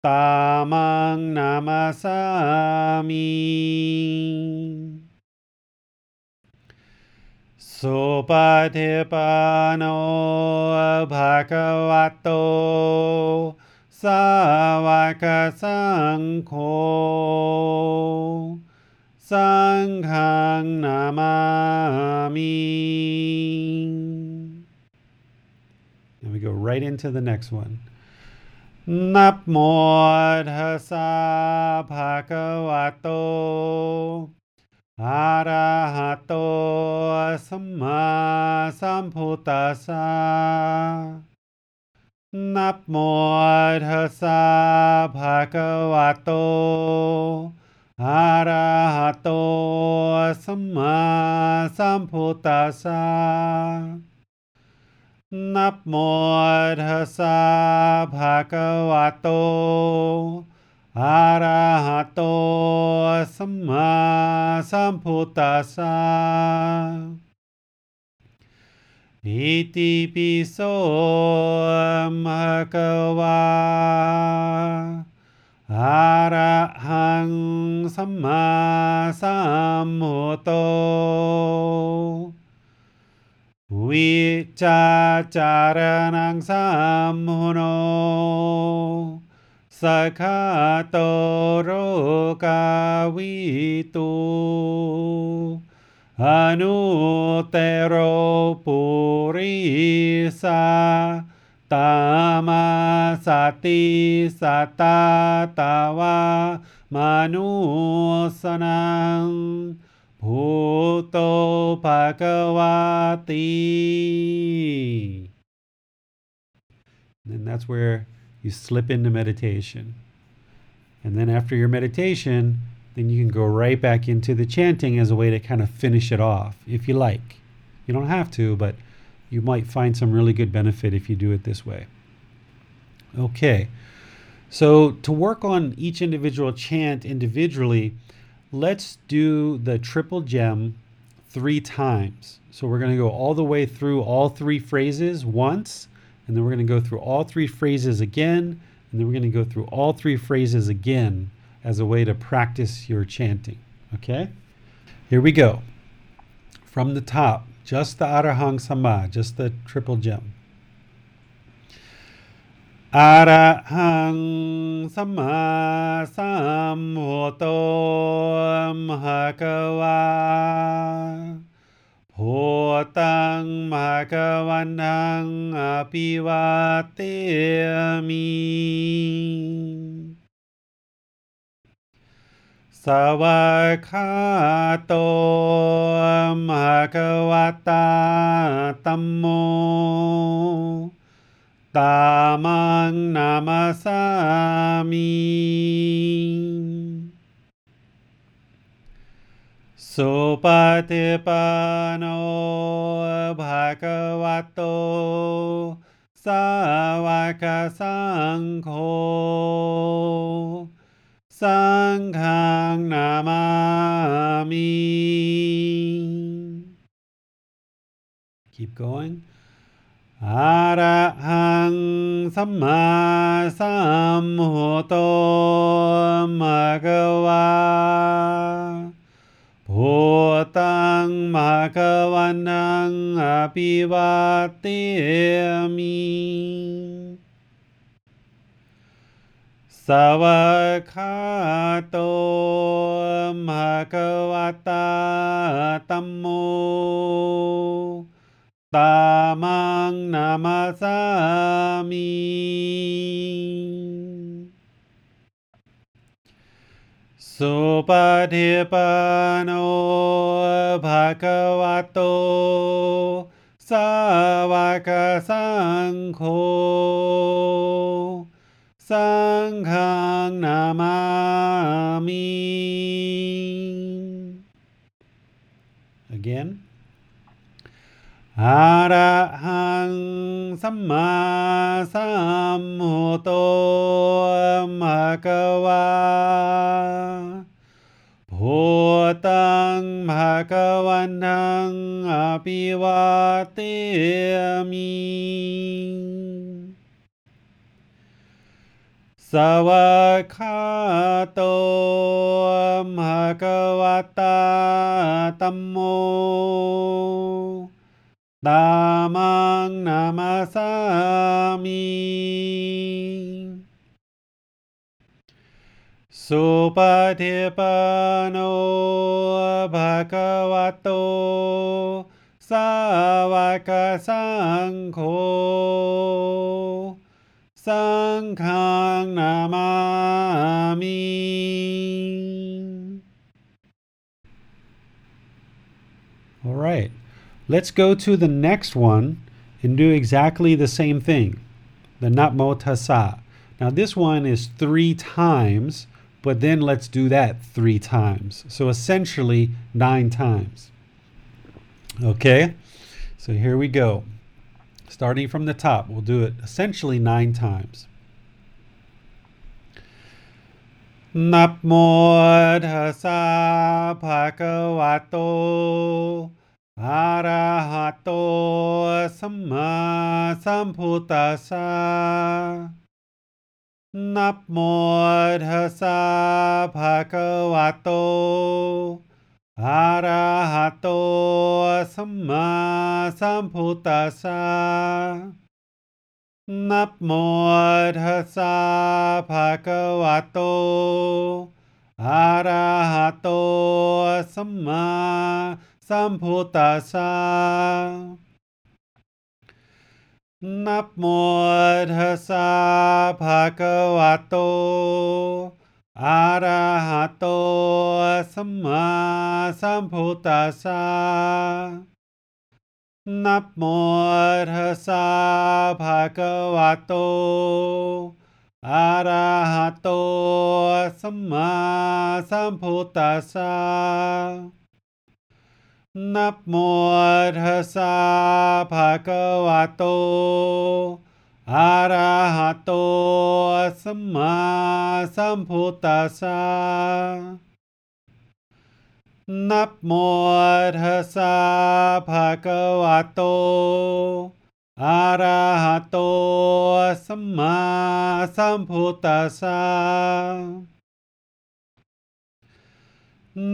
Tamang namasami. Supatipano bhagavato sāvaka-saṅkho saṅkhaṁ namāmi. And we go right into the next one. นับโมทัสสะภะคะวะโต อะระหะโต สัมมาสัมพุทธัสสะ นับโมทัสสะภะคะวะโต อะระหะโต สัมมาสัมพุทธัสสะ นับโมทัสสะภะคะวะโต อะระหะโต สัมมาสัมพุทธัสสะอิติปิโสภะคะวะอะระหังสัมมาสัมพุทโต วิจาจารนังสัมมุ भूतो Bhagwati. And that's where you slip into meditation. And then after your meditation, then you can go right back into the chanting as a way to kind of finish it off, if you like. You don't have to, but you might find some really good benefit if you do it this way. Okay, so to work on each individual chant individually, let's do the triple gem three times. So we're going to go all the way through all three phrases once, and then we're going to go through all three phrases again, and then we're going to go through all three phrases again as a way to practice your chanting. Okay? Here we go. From the top, just the Arahang Sama, just the triple gem. อะระหังสัมมาสัมพุทโธมหากวาโพตังมหากวันนังอภิวาเตมิสวะคาโตมหากวตาตัมโม तामां नमसामि सुपतिपनो भगवतो सवकसङ्घो सङ्घं Namami Keep going. อะระหังสัมมาสัมพุทโธมะกวาพุตังมะกวันังอภิวาเตมิสวากขาโตมะกวตาตัมโม Tamang namasami. Supadipano bhagavato savaka sangho sanghang namami. Again. อะระหังสัมมาสัมพุทโธมะกวาพุตังภะคะวันนังอภิวาเตมิสวากขาโตมะกะวตาตัมโม தாமாங் நமசாமி सुपथिपनो भगवतो सवकसङ्घो सङ्घं Namami All right. Let's go to the next one and do exactly the same thing, the Natmo Now this one is three times, but then let's do that three times. So essentially nine times. Okay, so here we go. Starting from the top, we'll do it essentially nine times. Nap mo pakawato. अरहतो सम्भूतस नमोर्हसा भगवतो अरहतो सम्भूतस नमोर्हसा भगवतो अरहतो सम्मा सम्भूतसा नमोर्हसा भगवतो आरहतो सम्मा सम्भूतसा नमोर्हसा भगवतो आरहतो सम्मा सम्भूतसा นะโมตัสสะภะคะวะโต อะระหะโต สัมมาสัมพุทธัสสะนะโมตัสสะภะคะวะโตอรหะโตสัมมาสัมพุทธัสสะนะโมตัสสะภะคะวะโต อะระหะโต สัมมาสัมพุทธัสสะ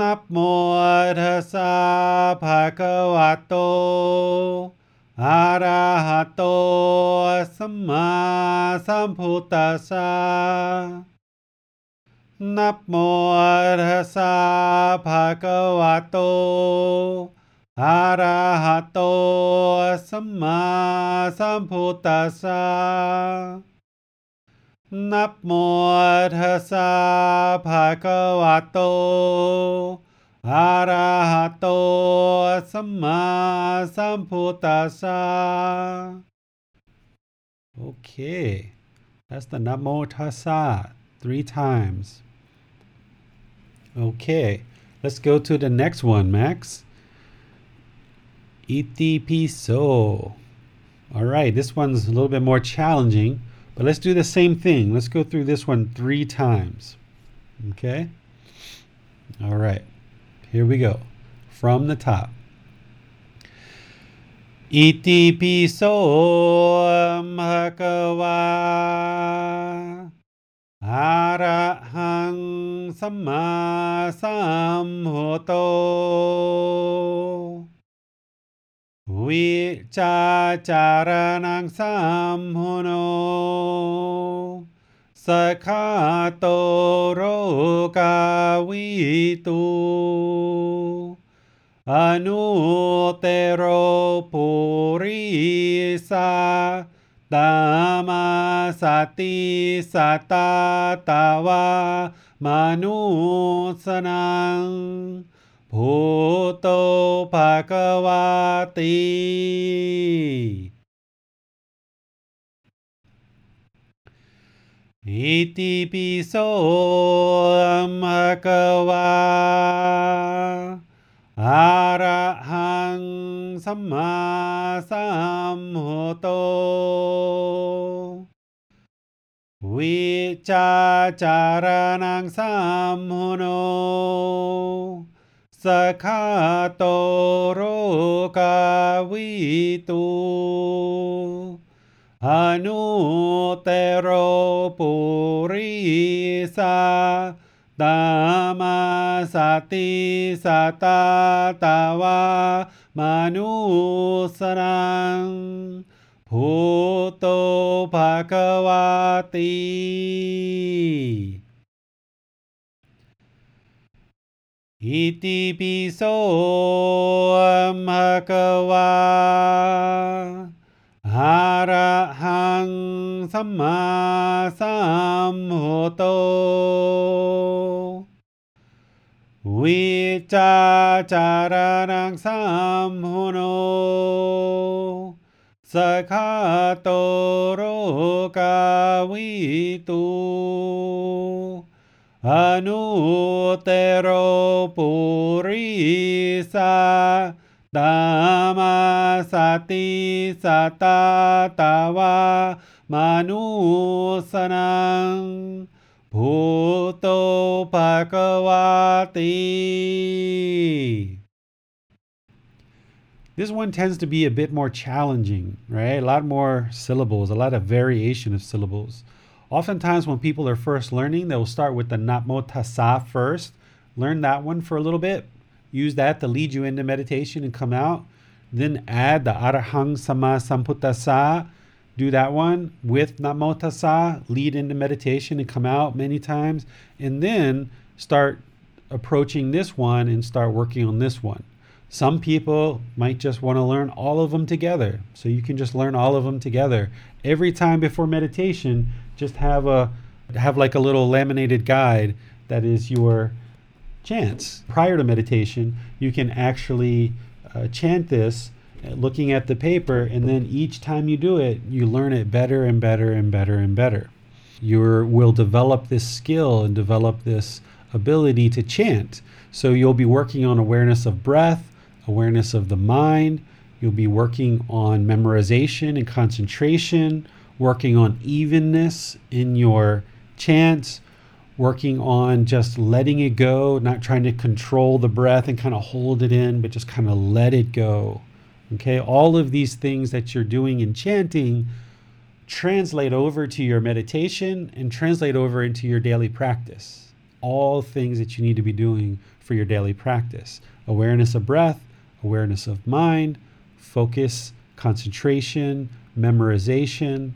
นับโมทัสสะภะคะวะโต อะระหะโต สัมมาสัมพุทธัสสะ นับโมทัสสะภะคะวะโต อะระหะโต สัมมาสัมพุทธัสสะ นะโมตัสสะภะคะวะโต อะระหะโต สัมมาสัมพุทธัสสะ นะโมตัสสะภะคะวะโต อะระหะโต สัมมาสัมพุทธัสสะ Okay, that's the Namo Tassa three times. Okay, Let's go to the next one, Max. Iti piso. All right, this one's a little bit more challenging, but let's do the same thing. Let's go through this one three times. Okay? All right, here we go. From the top. Iti piso bhagava arahang samma samhoto วิจาจารนังสัมโหโนสคาโตโรกาวิตูอนุเตโรปุริสาตามาสติสตาตาวามนุสนัง ภูโตภะคะวาติอิติปิโสภะคะวาอะระหังสัมมาสัมพุทโธวิจาจารนังสัมโหโน สคาโตโรกาวิตูอนุเตโรปุริสาตามาสติสตาตาวามนุสนังภูโตภะควาติ इति पिसोऽम्भकवा हरहं सम्मासंहतो विचाचरणं संहुनो सखातो रोकावितु Ανούτερο πουρίσα Dhamma sati sata tava manusanam bhuto bhagavati. This one tends to be a bit more challenging, right? A lot more syllables, a lot of variation of syllables. Oftentimes, when people are first learning, they'll start with the Tassa first. Learn that one for a little bit. Use that to lead you into meditation and come out. Then add the Arahang Sama Samputtasa. Do that one with Tassa. Lead into meditation and come out many times. And then start approaching this one and start working on this one. Some people might just want to learn all of them together. So you can just learn all of them together. Every time before meditation, just have a have like a little laminated guide that is your chants. Prior to meditation, you can actually uh, chant this uh, looking at the paper and then each time you do it, you learn it better and better and better and better. You will develop this skill and develop this ability to chant. So you'll be working on awareness of breath, awareness of the mind. You'll be working on memorization and concentration, working on evenness in your chants, working on just letting it go, not trying to control the breath and kind of hold it in, but just kind of let it go. Okay, all of these things that you're doing in chanting translate over to your meditation and translate over into your daily practice. All things that you need to be doing for your daily practice awareness of breath, awareness of mind, focus, concentration, memorization,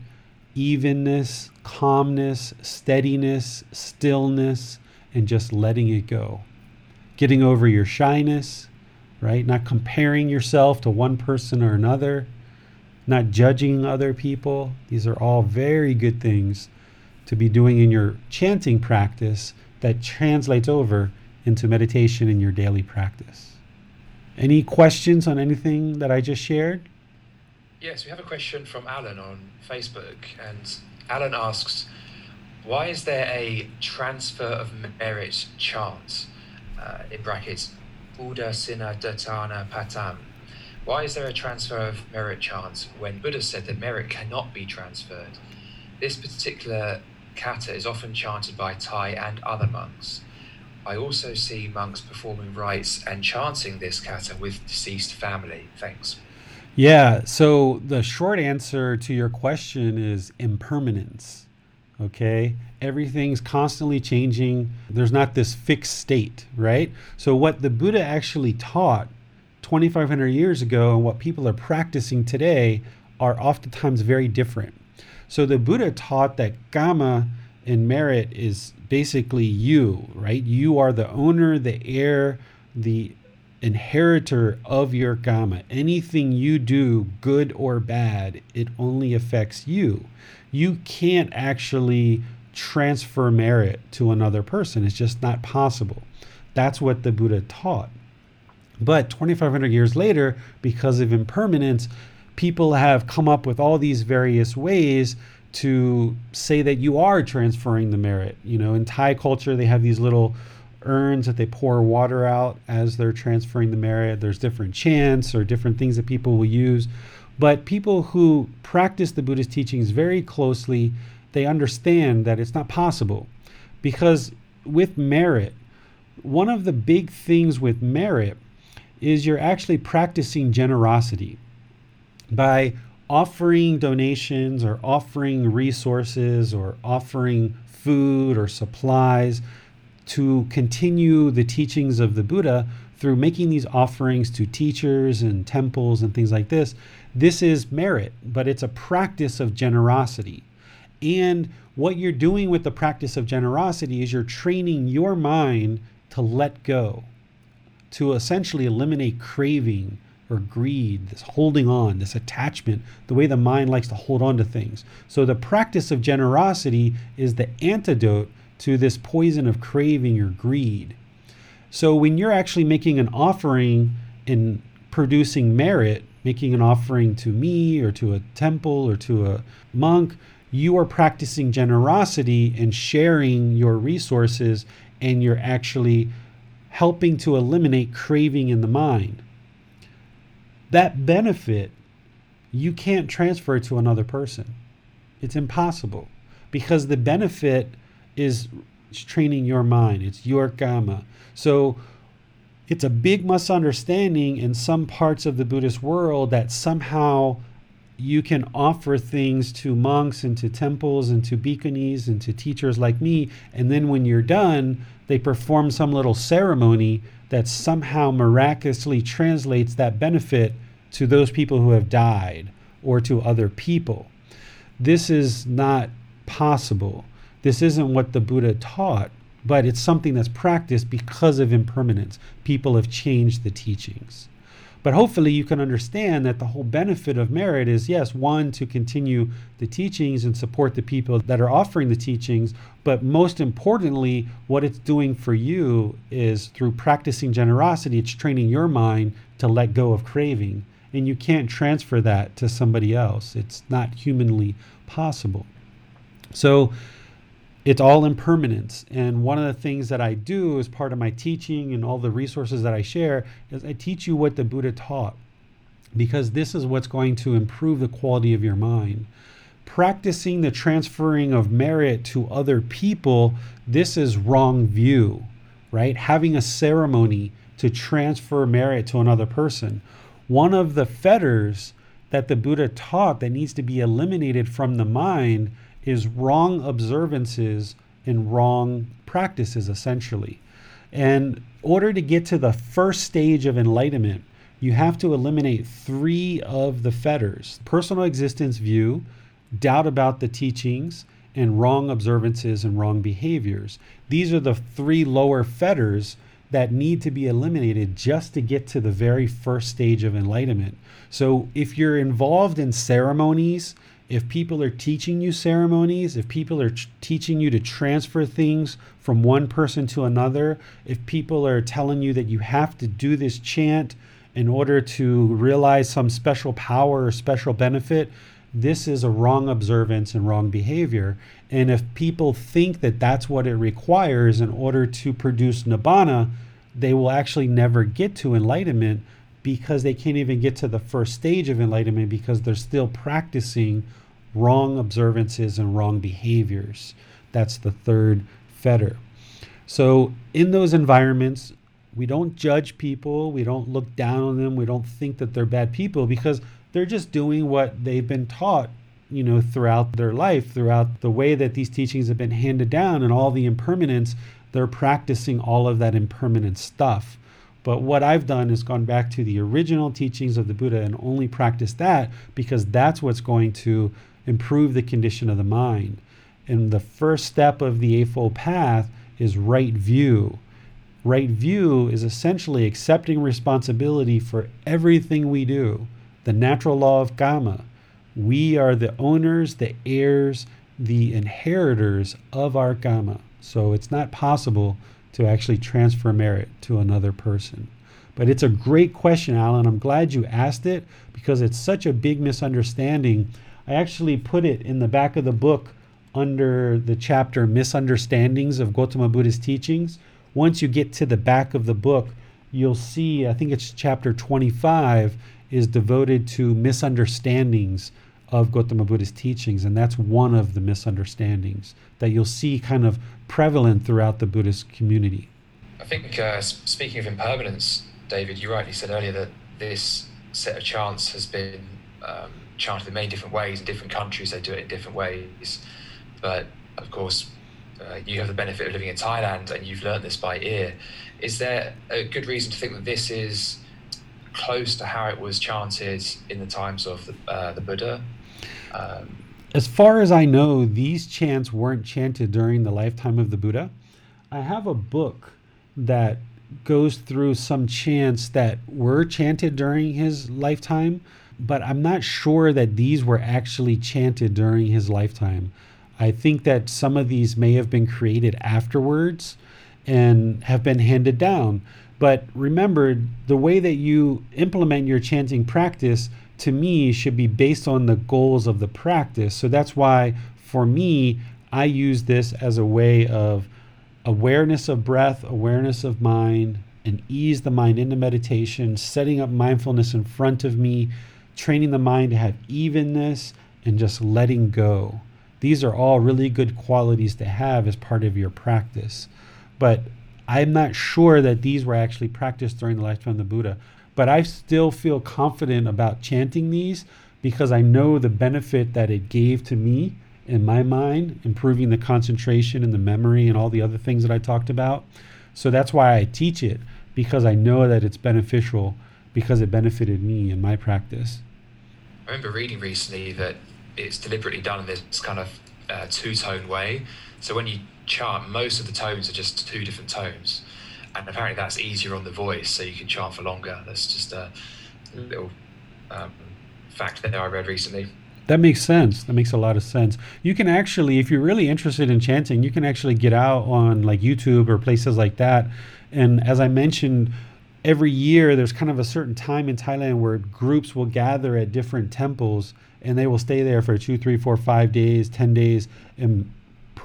evenness, calmness, steadiness, stillness, and just letting it go. Getting over your shyness, right? Not comparing yourself to one person or another, not judging other people. These are all very good things to be doing in your chanting practice that translates over into meditation in your daily practice. Any questions on anything that I just shared? Yes, we have a question from Alan on Facebook, and Alan asks, "Why is there a transfer of merit chant? uh, in brackets, Buddha Sina Datana Patam. Why is there a transfer of merit chants when Buddha said that merit cannot be transferred? This particular kata is often chanted by Thai and other monks. I also see monks performing rites and chanting this kata with deceased family. Thanks. Yeah, so the short answer to your question is impermanence. Okay? Everything's constantly changing. There's not this fixed state, right? So, what the Buddha actually taught 2,500 years ago and what people are practicing today are oftentimes very different. So, the Buddha taught that Kama and merit is basically you, right? You are the owner, the heir, the inheritor of your karma. Anything you do, good or bad, it only affects you. You can't actually transfer merit to another person. It's just not possible. That's what the Buddha taught. But 2,500 years later, because of impermanence, people have come up with all these various ways to say that you are transferring the merit. You know, in Thai culture, they have these little urns that they pour water out as they're transferring the merit. There's different chants or different things that people will use. But people who practice the Buddhist teachings very closely, they understand that it's not possible. Because with merit, one of the big things with merit is you're actually practicing generosity by offering donations or offering resources or offering food or supplies to continue the teachings of the Buddha through making these offerings to teachers and temples and things like this. This is merit, but it's a practice of generosity. And what you're doing with the practice of generosity is you're training your mind to let go, to essentially eliminate craving or greed, this holding on, this attachment, the way the mind likes to hold on to things. So the practice of generosity is the antidote to this poison of craving or greed. So when you're actually making an offering and producing merit, making an offering to me or to a temple or to a monk, you are practicing generosity and sharing your resources, and you're actually helping to eliminate craving in the mind that benefit you can't transfer to another person. It's impossible because the benefit is training your mind, it's your karma. So it's a big misunderstanding in some parts of the Buddhist world that somehow you can offer things to monks and to temples and to bhikkhunis and to teachers like me, and then when you're done, they perform some little ceremony that somehow miraculously translates that benefit to those people who have died or to other people. This is not possible. This isn't what the Buddha taught, but it's something that's practiced because of impermanence. People have changed the teachings. But hopefully, you can understand that the whole benefit of merit is yes, one, to continue the teachings and support the people that are offering the teachings. But most importantly, what it's doing for you is through practicing generosity, it's training your mind to let go of craving. And you can't transfer that to somebody else, it's not humanly possible. So, it's all impermanence. And one of the things that I do as part of my teaching and all the resources that I share is I teach you what the Buddha taught because this is what's going to improve the quality of your mind. Practicing the transferring of merit to other people, this is wrong view, right? Having a ceremony to transfer merit to another person. One of the fetters that the Buddha taught that needs to be eliminated from the mind is wrong observances and wrong practices, essentially. And in order to get to the first stage of enlightenment, you have to eliminate three of the fetters personal existence view, doubt about the teachings, and wrong observances and wrong behaviors. These are the three lower fetters that need to be eliminated just to get to the very first stage of enlightenment. So if you're involved in ceremonies, if people are teaching you ceremonies, if people are ch- teaching you to transfer things from one person to another, if people are telling you that you have to do this chant in order to realize some special power or special benefit, this is a wrong observance and wrong behavior. And if people think that that's what it requires in order to produce nibbana, they will actually never get to enlightenment because they can't even get to the first stage of enlightenment because they're still practicing wrong observances and wrong behaviors. That's the third fetter. So, in those environments, we don't judge people, we don't look down on them, we don't think that they're bad people because they're just doing what they've been taught, you know, throughout their life, throughout the way that these teachings have been handed down and all the impermanence, they're practicing all of that impermanent stuff. But what I've done is gone back to the original teachings of the Buddha and only practice that because that's what's going to improve the condition of the mind. And the first step of the Eightfold Path is right view. Right view is essentially accepting responsibility for everything we do, the natural law of karma. We are the owners, the heirs, the inheritors of our karma. So it's not possible to actually transfer merit to another person. But it's a great question, Alan. I'm glad you asked it because it's such a big misunderstanding. I actually put it in the back of the book under the chapter Misunderstandings of Gautama Buddha's Teachings. Once you get to the back of the book, you'll see, I think it's chapter 25, is devoted to misunderstandings of Gautama Buddha's teachings. And that's one of the misunderstandings that you'll see kind of prevalent throughout the Buddhist community. I think, uh, speaking of impermanence, David, you rightly said earlier that this set of chants has been um, chanted in many different ways in different countries. They do it in different ways. But of course, uh, you have the benefit of living in Thailand and you've learned this by ear. Is there a good reason to think that this is close to how it was chanted in the times of the, uh, the Buddha? As far as I know, these chants weren't chanted during the lifetime of the Buddha. I have a book that goes through some chants that were chanted during his lifetime, but I'm not sure that these were actually chanted during his lifetime. I think that some of these may have been created afterwards and have been handed down. But remember, the way that you implement your chanting practice to me should be based on the goals of the practice. So that's why for me, I use this as a way of awareness of breath, awareness of mind, and ease the mind into meditation, setting up mindfulness in front of me, training the mind to have evenness, and just letting go. These are all really good qualities to have as part of your practice. But I'm not sure that these were actually practiced during the lifetime of the Buddha. But I still feel confident about chanting these because I know the benefit that it gave to me in my mind, improving the concentration and the memory and all the other things that I talked about. So that's why I teach it because I know that it's beneficial because it benefited me in my practice. I remember reading recently that it's deliberately done in this kind of uh, two tone way. So when you chant, most of the tones are just two different tones. And apparently that's easier on the voice, so you can chant for longer. That's just a little um, fact that I read recently. That makes sense. That makes a lot of sense. You can actually, if you're really interested in chanting, you can actually get out on like YouTube or places like that. And as I mentioned, every year there's kind of a certain time in Thailand where groups will gather at different temples and they will stay there for two, three, four, five days, 10 days, and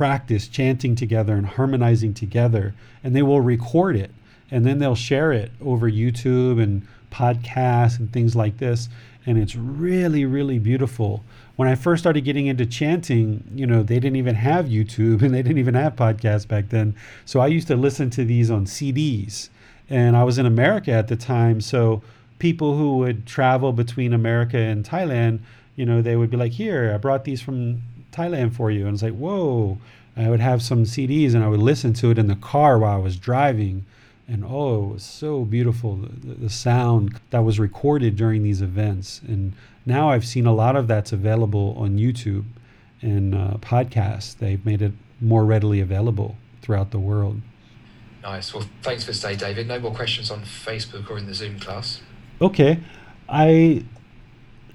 practice chanting together and harmonizing together. And they will record it and then they'll share it over YouTube and podcasts and things like this. And it's really, really beautiful. When I first started getting into chanting, you know, they didn't even have YouTube (laughs) and they didn't even have podcasts back then. So I used to listen to these on CDs. And I was in America at the time. So people who would travel between America and Thailand you know, they would be like, here, I brought these from Thailand for you. And it's like, whoa. I would have some CDs and I would listen to it in the car while I was driving. And oh, it was so beautiful, the, the sound that was recorded during these events. And now I've seen a lot of that's available on YouTube and uh, podcasts. They've made it more readily available throughout the world. Nice. Well, thanks for today, David. No more questions on Facebook or in the Zoom class. Okay. I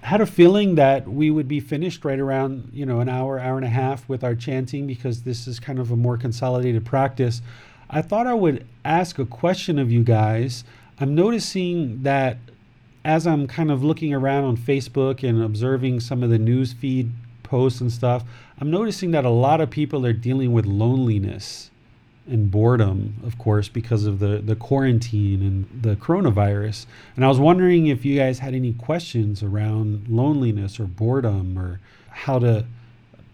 had a feeling that we would be finished right around you know an hour hour and a half with our chanting because this is kind of a more consolidated practice. I thought i would ask a question of you guys. I'm noticing that as i'm kind of looking around on facebook and observing some of the news feed posts and stuff i'm noticing that a lot of people are dealing with loneliness and boredom, of course, because of the, the quarantine and the coronavirus. And I was wondering if you guys had any questions around loneliness or boredom or how to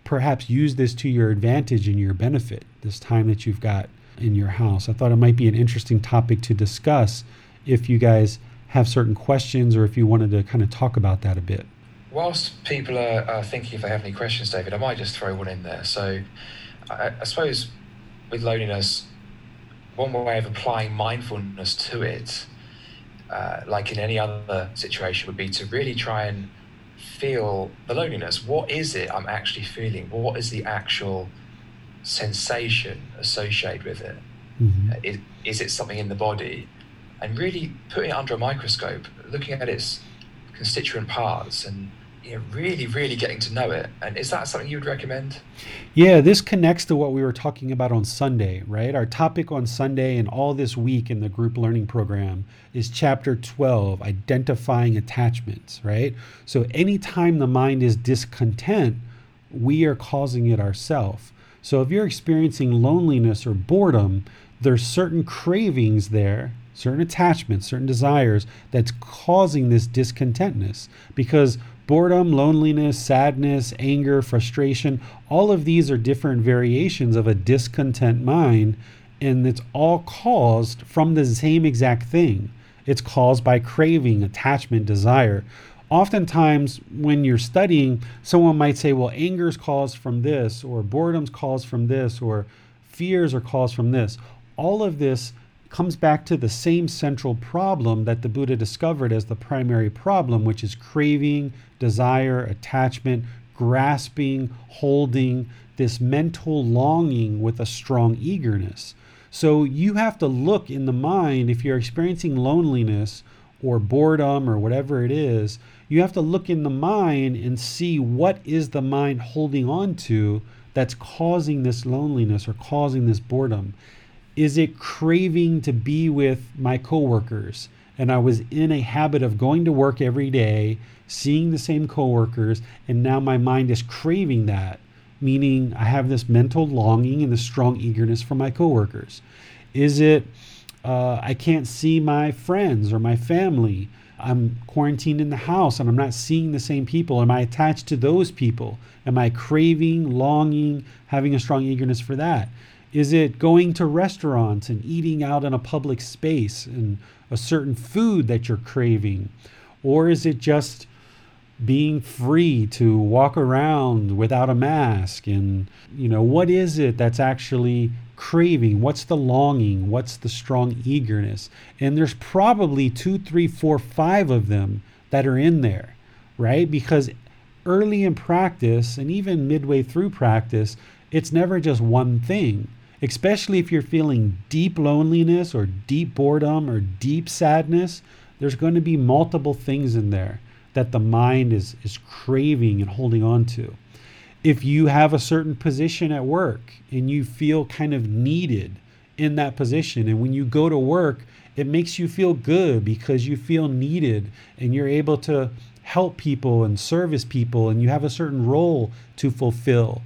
perhaps use this to your advantage and your benefit this time that you've got in your house. I thought it might be an interesting topic to discuss if you guys have certain questions or if you wanted to kind of talk about that a bit. Whilst people are, are thinking if they have any questions, David, I might just throw one in there. So I, I suppose with loneliness, one way of applying mindfulness to it, uh, like in any other situation, would be to really try and feel the loneliness. What is it I'm actually feeling? What is the actual sensation associated with it? Mm-hmm. Uh, Is, is it something in the body? And really putting it under a microscope, looking at its constituent parts and you know, really, really getting to know it. And is that something you would recommend? Yeah, this connects to what we were talking about on Sunday, right? Our topic on Sunday and all this week in the group learning program is chapter 12, identifying attachments, right? So anytime the mind is discontent, we are causing it ourselves. So if you're experiencing loneliness or boredom, there's certain cravings there, certain attachments, certain desires that's causing this discontentness because boredom, loneliness, sadness, anger, frustration, all of these are different variations of a discontent mind, and it's all caused from the same exact thing. It's caused by craving, attachment, desire. Oftentimes, when you're studying, someone might say, well, anger is caused from this, or boredom's caused from this, or fears are caused from this. All of this comes back to the same central problem that the Buddha discovered as the primary problem, which is craving, desire, attachment, grasping, holding, this mental longing with a strong eagerness. So you have to look in the mind if you're experiencing loneliness or boredom or whatever it is, you have to look in the mind and see what is the mind holding on to that's causing this loneliness or causing this boredom is it craving to be with my coworkers? And I was in a habit of going to work every day, seeing the same coworkers, and now my mind is craving that, meaning I have this mental longing and this strong eagerness for my coworkers. Is it uh, I can't see my friends or my family? I'm quarantined in the house and I'm not seeing the same people. Am I attached to those people? Am I craving, longing, having a strong eagerness for that? Is it going to restaurants and eating out in a public space and a certain food that you're craving? Or is it just being free to walk around without a mask? And, you know, what is it that's actually craving? What's the longing? What's the strong eagerness? And there's probably two, three, four, five of them that are in there, right? Because early in practice and even midway through practice, it's never just one thing especially if you're feeling deep loneliness or deep boredom or deep sadness, there's going to be multiple things in there that the mind is, is craving and holding on to. If you have a certain position at work and you feel kind of needed in that position, and when you go to work, it makes you feel good because you feel needed and you're able to help people and service people, and you have a certain role to fulfill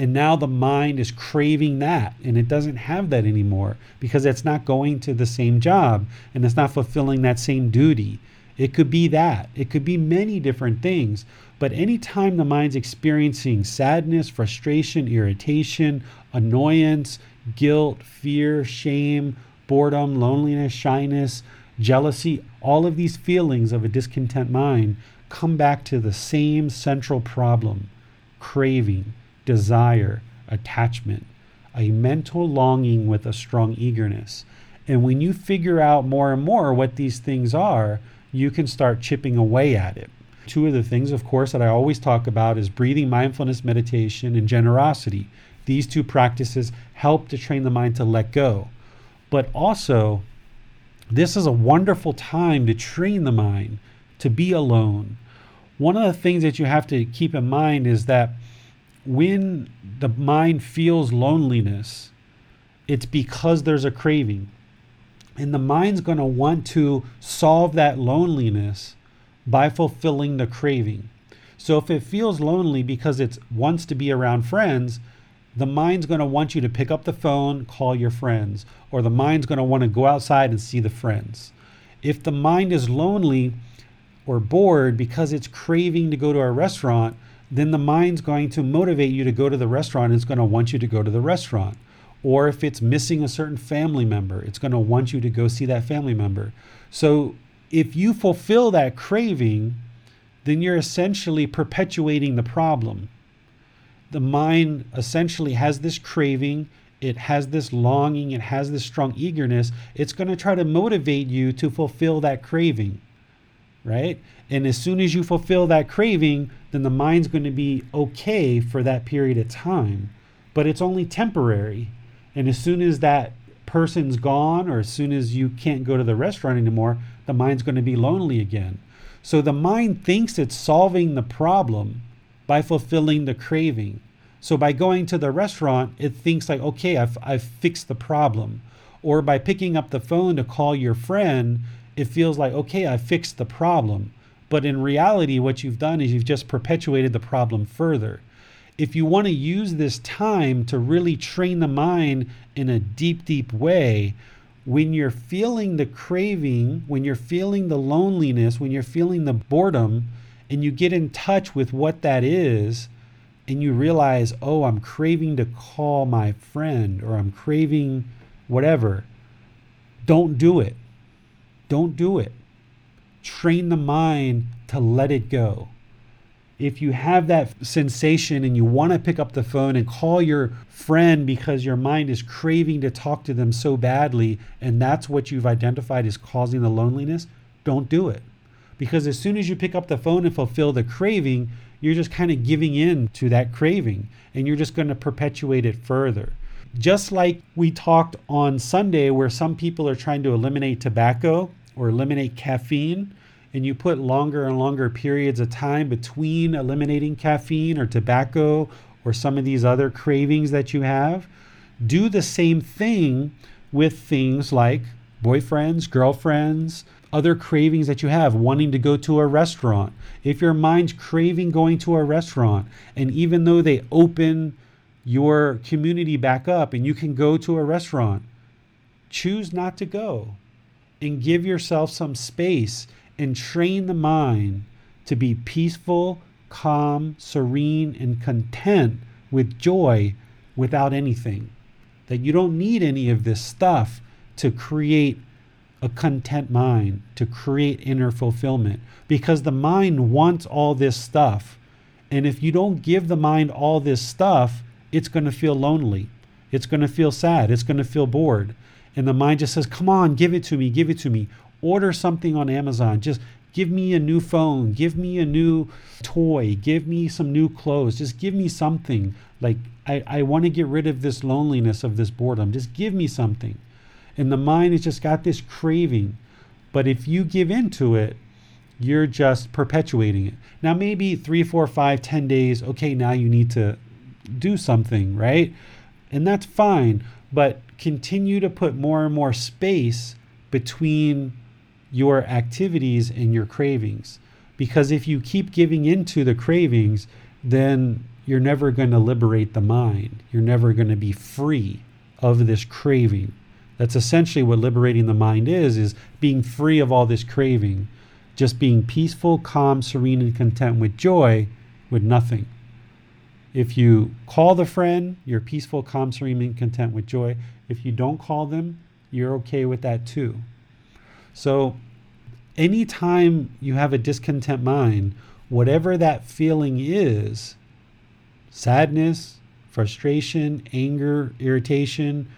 and now the mind is craving that and it doesn't have that anymore because it's not going to the same job and it's not fulfilling that same duty. It could be that. It could be many different things. But anytime the mind's experiencing sadness, frustration, irritation, annoyance, guilt, fear, shame, boredom, loneliness, shyness, jealousy, all of these feelings of a discontent mind come back to the same central problem craving desire, attachment, a mental longing with a strong eagerness. And when you figure out more and more what these things are, you can start chipping away at it. Two of the things, of course, that I always talk about is breathing, mindfulness, meditation, and generosity. These two practices help to train the mind to let go. But also, this is a wonderful time to train the mind to be alone. One of the things that you have to keep in mind is that when the mind feels loneliness, it's because there's a craving. And the mind's going to want to solve that loneliness by fulfilling the craving. So if it feels lonely because it wants to be around friends, the mind's going to want you to pick up the phone, call your friends, or the mind's going to want to go outside and see the friends. If the mind is lonely or bored because it's craving to go to a restaurant, then the mind's going to motivate you to go to the restaurant it's going to want you to go to the restaurant. Or if it's missing a certain family member, it's going to want you to go see that family member. So if you fulfill that craving, then you're essentially perpetuating the problem. The mind essentially has this craving, it has this longing, it has this strong eagerness. It's going to try to motivate you to fulfill that craving, right? And as soon as you fulfill that craving, then the mind's going to be okay for that period of time. But it's only temporary. And as soon as that person's gone, or as soon as you can't go to the restaurant anymore, the mind's going to be lonely again. So the mind thinks it's solving the problem by fulfilling the craving. So by going to the restaurant, it thinks like, okay, I've, I've fixed the problem. Or by picking up the phone to call your friend, it feels like, okay, I fixed the problem. But in reality, what you've done is you've just perpetuated the problem further. If you want to use this time to really train the mind in a deep, deep way, when you're feeling the craving, when you're feeling the loneliness, when you're feeling the boredom, and you get in touch with what that is, and you realize, oh, I'm craving to call my friend or I'm craving whatever, don't do it. Don't do it train the mind to let it go. If you have that sensation and you want to pick up the phone and call your friend because your mind is craving to talk to them so badly, and that's what you've identified as causing the loneliness, don't do it. Because as soon as you pick up the phone and fulfill the craving, you're just kind of giving in to that craving and you're just going to perpetuate it further. Just like we talked on Sunday, where some people are trying to eliminate tobacco or eliminate caffeine, and you put longer and longer periods of time between eliminating caffeine or tobacco or some of these other cravings that you have, do the same thing with things like boyfriends, girlfriends, other cravings that you have, wanting to go to a restaurant. If your mind's craving going to a restaurant, and even though they open your community back up and you can go to a restaurant, choose not to go and give yourself some space and train the mind to be peaceful, calm, serene, and content with joy without anything. That you don't need any of this stuff to create a content mind, to create inner fulfillment, because the mind wants all this stuff. And if you don't give the mind all this stuff, it's going to feel lonely. It's going to feel sad. It's going to feel bored and the mind just says, Come on, give it to me, give it to me. Order something on Amazon. Just give me a new phone, give me a new toy, give me some new clothes, just give me something. Like, I, I want to get rid of this loneliness of this boredom. Just give me something. And the mind has just got this craving. But if you give in to it, you're just perpetuating it. Now, maybe three, four, five, ten days, okay, now you need to do something, right? And that's fine. But continue to put more and more space between your activities and your cravings. Because if you keep giving into the cravings, then you're never going to liberate the mind. You're never going to be free of this craving. That's essentially what liberating the mind is is being free of all this craving, just being peaceful, calm, serene and content with joy with nothing. If you call the friend, you're peaceful, calm, serene, and content with joy. If you don't call them, you're okay with that too. So, anytime you have a discontent mind, whatever that feeling is sadness, frustration, anger, irritation,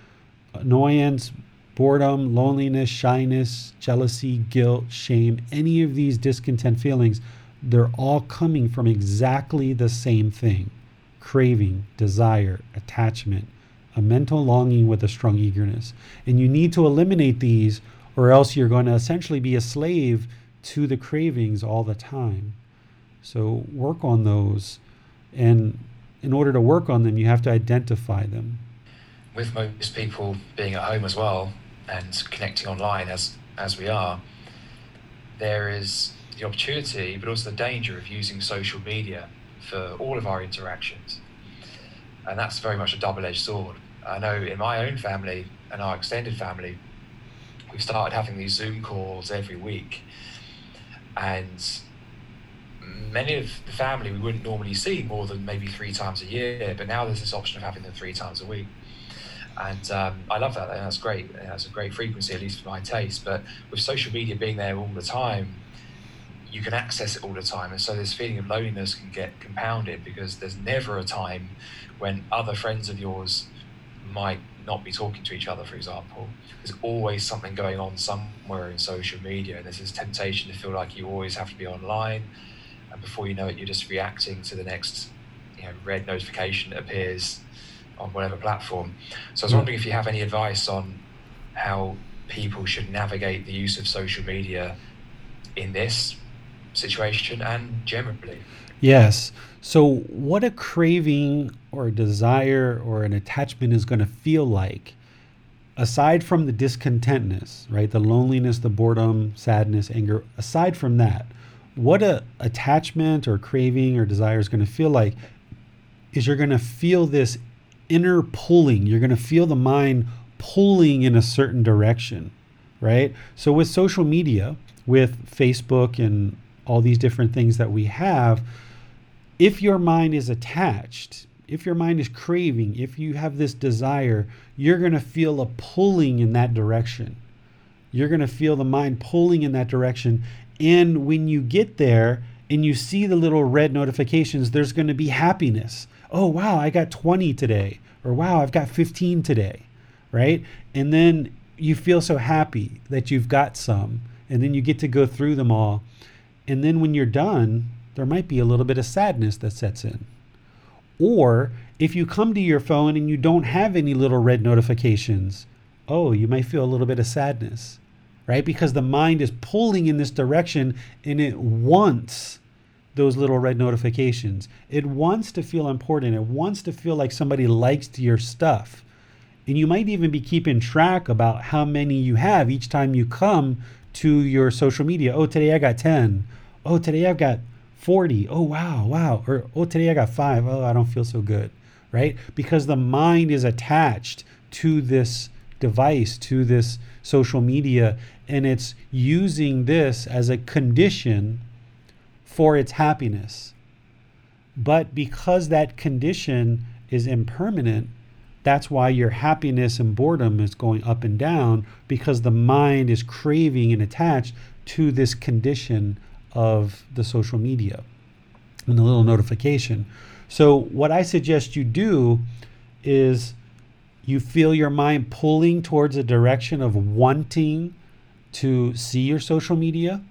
annoyance, boredom, loneliness, shyness, jealousy, guilt, shame any of these discontent feelings they're all coming from exactly the same thing craving, desire, attachment, a mental longing with a strong eagerness. And you need to eliminate these, or else you're going to essentially be a slave to the cravings all the time. So work on those. And in order to work on them, you have to identify them. With most people being at home as well and connecting online as, as we are, there is the opportunity, but also the danger of using social media for all of our interactions. and that's very much a double-edged sword. I know in my own family and our extended family, we've started having these Zoom calls every week, and many of the family we wouldn't normally see more than maybe three times a year, but now there's this option of having them three times a week. And um, I love that, that's great. That's a great frequency, at least for my taste. But with social media being there all the time, you can access it all the time. And so this feeling of loneliness can get compounded because there's never a time when other friends of yours might not be talking to each other, for example. There's always something going on somewhere in social media, and there's this temptation to feel like you always have to be online and before you know it, you're just reacting to the next you know, red notification that appears on whatever platform. So I was hmm. wondering if you have any advice on how people should navigate the use of social media in this situation and generally. Yes. So, what a craving or a desire or an attachment is going to feel like, aside from the discontentness, right? The loneliness, the boredom, sadness, anger, aside from that, what a attachment or craving or desire is going to feel like is you're going to feel this inner pulling you're going to feel the mind pulling in a certain direction right so with social media with facebook and all these different things that we have if your mind is attached if your mind is craving if you have this desire you're going to feel a pulling in that direction you're going to feel the mind pulling in that direction and when you get there and you see the little red notifications, there's going to be happiness. Oh, wow, I got 20 today. Or wow, I've got 15 today. Right. And then you feel so happy that you've got some. And then you get to go through them all. And then when you're done, there might be a little bit of sadness that sets in. Or if you come to your phone and you don't have any little red notifications, oh, you might feel a little bit of sadness right? Because the mind is pulling in this direction and it wants those little red notifications. It wants to feel important. It wants to feel like somebody likes your stuff. And you might even be keeping track about how many you have each time you come to your social media. Oh, today I got 10. Oh, today I've got 40. Oh, wow, wow. Or, oh, today I got five. Oh, I don't feel so good. Right? Because the mind is attached to this device, to this social media, and it's using this as a condition for its happiness. But because that condition is impermanent, that's why your happiness and boredom is going up and down because the mind is craving and attached to this condition of the social media and the little notification. So, what I suggest you do is you feel your mind pulling towards a direction of wanting to see your social media,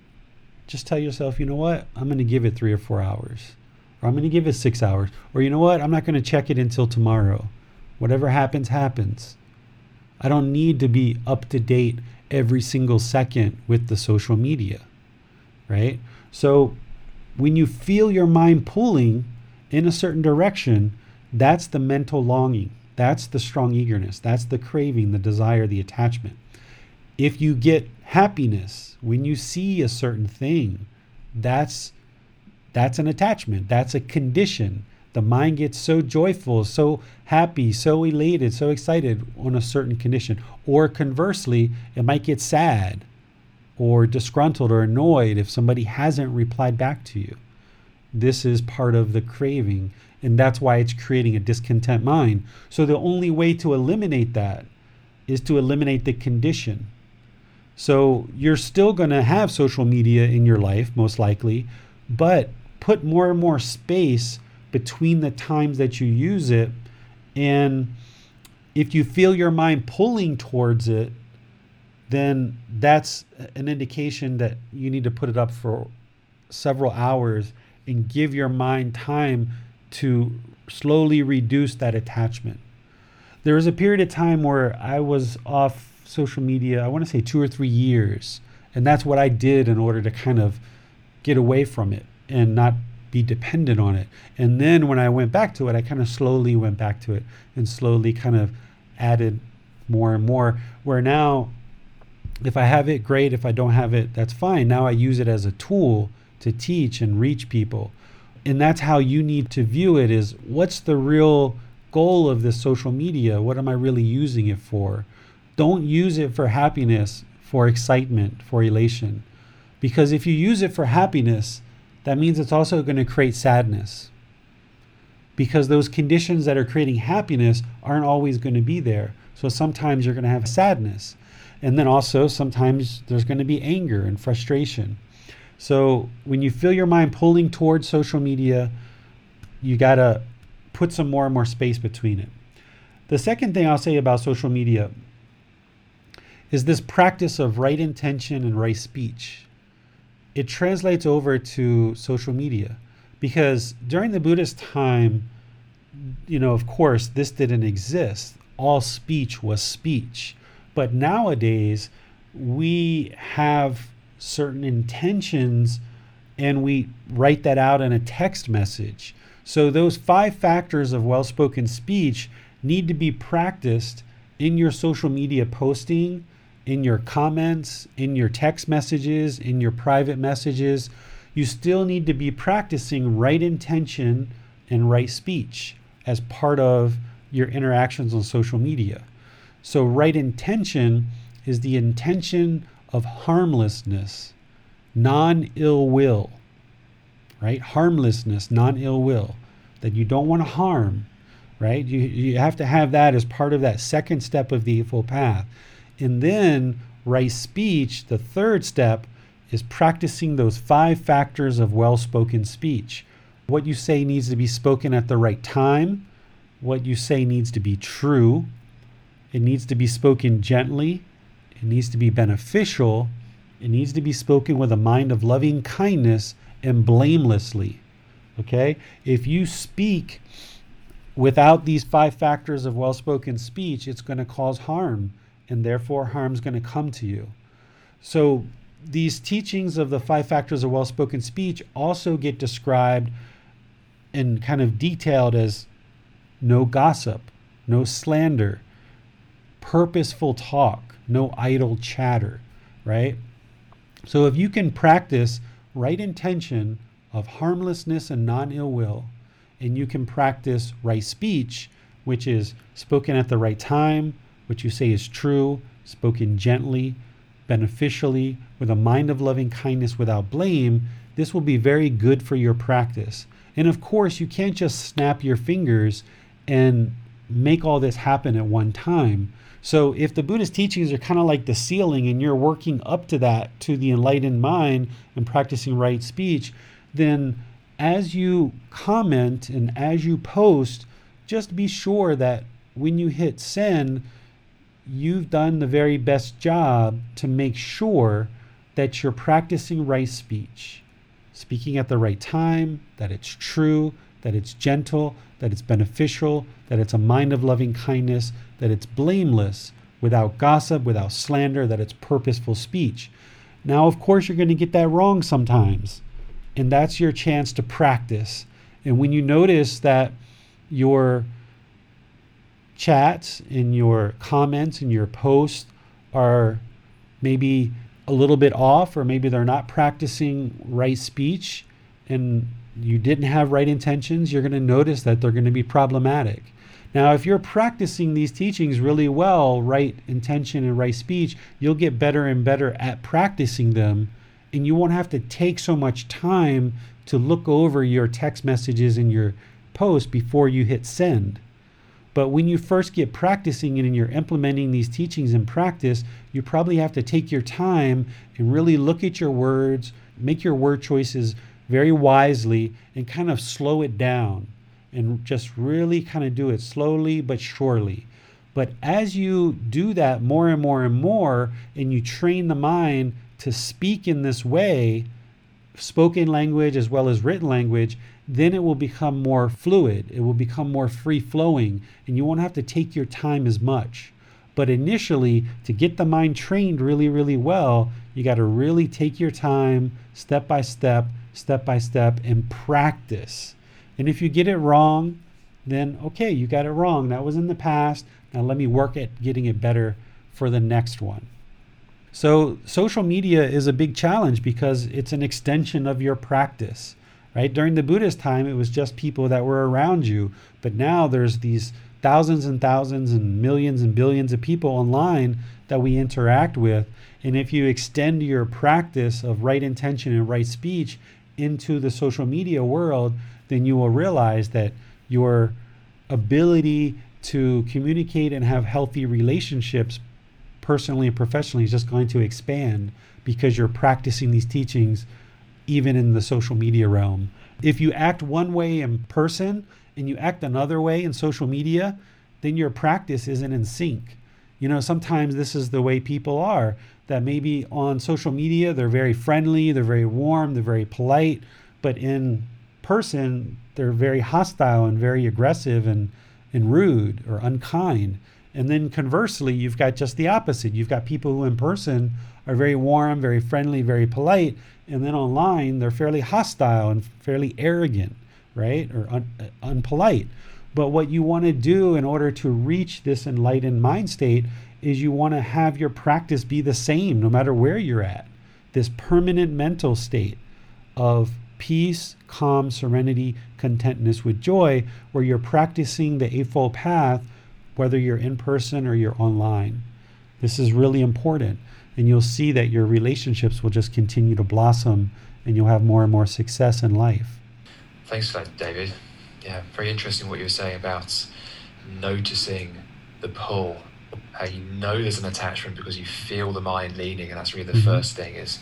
just tell yourself, you know what, I'm going to give it three or four hours, or I'm going to give it six hours, or you know what, I'm not going to check it until tomorrow. Whatever happens, happens. I don't need to be up to date every single second with the social media, right? So when you feel your mind pulling in a certain direction, that's the mental longing. That's the strong eagerness. That's the craving, the desire, the attachment. If you get happiness when you see a certain thing, that's that's an attachment. That's a condition. The mind gets so joyful, so happy, so elated, so excited on a certain condition. Or conversely, it might get sad or disgruntled or annoyed if somebody hasn't replied back to you. This is part of the craving and that's why it's creating a discontent mind. So the only way to eliminate that is to eliminate the condition. So you're still going to have social media in your life, most likely, but put more and more space between the times that you use it. And if you feel your mind pulling towards it, then that's an indication that you need to put it up for several hours and give your mind time to slowly reduce that attachment. There was a period of time where I was off social media, I want to say two or three years. And that's what I did in order to kind of get away from it and not be dependent on it. And then when I went back to it, I kind of slowly went back to it and slowly kind of added more and more. Where now, if I have it, great. If I don't have it, that's fine. Now I use it as a tool to teach and reach people and that's how you need to view it is what's the real goal of this social media? What am I really using it for? Don't use it for happiness, for excitement, for elation. Because if you use it for happiness, that means it's also going to create sadness. Because those conditions that are creating happiness aren't always going to be there. So sometimes you're going to have sadness. And then also sometimes there's going to be anger and frustration. So when you feel your mind pulling towards social media, you got to put some more and more space between it. The second thing I'll say about social media is this practice of right intention and right speech. It translates over to social media because during the Buddhist time, you know, of course, this didn't exist. All speech was speech. But nowadays, we have certain intentions and we write that out in a text message. So, those five factors of well spoken speech need to be practiced in your social media posting, in your comments, in your text messages, in your private messages. You still need to be practicing right intention and right speech as part of your interactions on social media. So, right intention is the intention of harmlessness, non ill will, right? Harmlessness, non ill will, that you don't want to harm, right? You, you have to have that as part of that second step of the Eightfold Path. And then, right speech, the third step, is practicing those five factors of well spoken speech. What you say needs to be spoken at the right time, what you say needs to be true it needs to be spoken gently. It needs to be beneficial. It needs to be spoken with a mind of loving kindness and blamelessly. Okay? If you speak without these five factors of well spoken speech, it's going to cause harm, and therefore harm's going to come to you. So, these teachings of the five factors of well spoken speech also get described and kind of detailed as no gossip, no slander, purposeful talk, no idle chatter, right? So if you can practice right intention of harmlessness and non ill will, and you can practice right speech, which is spoken at the right time, what you say is true, spoken gently, beneficially, with a mind of loving kindness without blame, this will be very good for your practice. And of course, you can't just snap your fingers and make all this happen at one time. So if the Buddhist teachings are kind of like the ceiling and you're working up to that, to the enlightened mind and practicing right speech, then as you comment and as you post, just be sure that when you hit send, you've done the very best job to make sure that you're practicing right speech, speaking at the right time, that it's true, that it's gentle, that it's beneficial, that it's a mind of loving kindness, that it's blameless, without gossip, without slander, that it's purposeful speech. Now, of course, you're going to get that wrong sometimes, and that's your chance to practice. And when you notice that your chats and your comments and your posts are maybe a little bit off, or maybe they're not practicing right speech, and you didn't have right intentions, you're going to notice that they're going to be problematic. Now, if you're practicing these teachings really well, right intention and right speech, you'll get better and better at practicing them, and you won't have to take so much time to look over your text messages and your posts before you hit send. But when you first get practicing it and you're implementing these teachings in practice, you probably have to take your time and really look at your words, make your word choices very wisely and kind of slow it down and just really kind of do it slowly but surely. But as you do that more and more and more, and you train the mind to speak in this way, spoken language as well as written language, then it will become more fluid. It will become more free flowing, and you won't have to take your time as much. But initially, to get the mind trained really, really well, you got to really take your time, step by step, step by step, and practice. And if you get it wrong, then okay, you got it wrong. That was in the past. Now let me work at getting it better for the next one. So, social media is a big challenge because it's an extension of your practice. Right? During the Buddhist time, it was just people that were around you. But now there's these thousands and thousands and millions and billions of people online that we interact with. And if you extend your practice of right intention and right speech into the social media world, then you will realize that your ability to communicate and have healthy relationships personally and professionally is just going to expand because you're practicing these teachings even in the social media realm. If you act one way in person and you act another way in social media, then your practice isn't in sync. You know, sometimes this is the way people are that maybe on social media they're very friendly, they're very warm, they're very polite, but in person they're very hostile and very aggressive and, and rude or unkind. And then conversely, you've got just the opposite. You've got people who in person are very warm, very friendly, very polite, and then online they're fairly hostile and fairly arrogant, right? Or un- uh, unpolite. But what you want to do in order to reach this enlightened mind state is you want to have your practice be the same no matter where you're at. This permanent mental state of peace, calm, serenity, contentness with joy, where you're practicing the Eightfold Path, whether you're in person or you're online. This is really important. And you'll see that your relationships will just continue to blossom and you'll have more and more success in life. Thanks for that, David. Yeah, very interesting what you were saying about noticing the pull. How you know there's an attachment because you feel the mind leaning, and that's really the Mhm. first thing is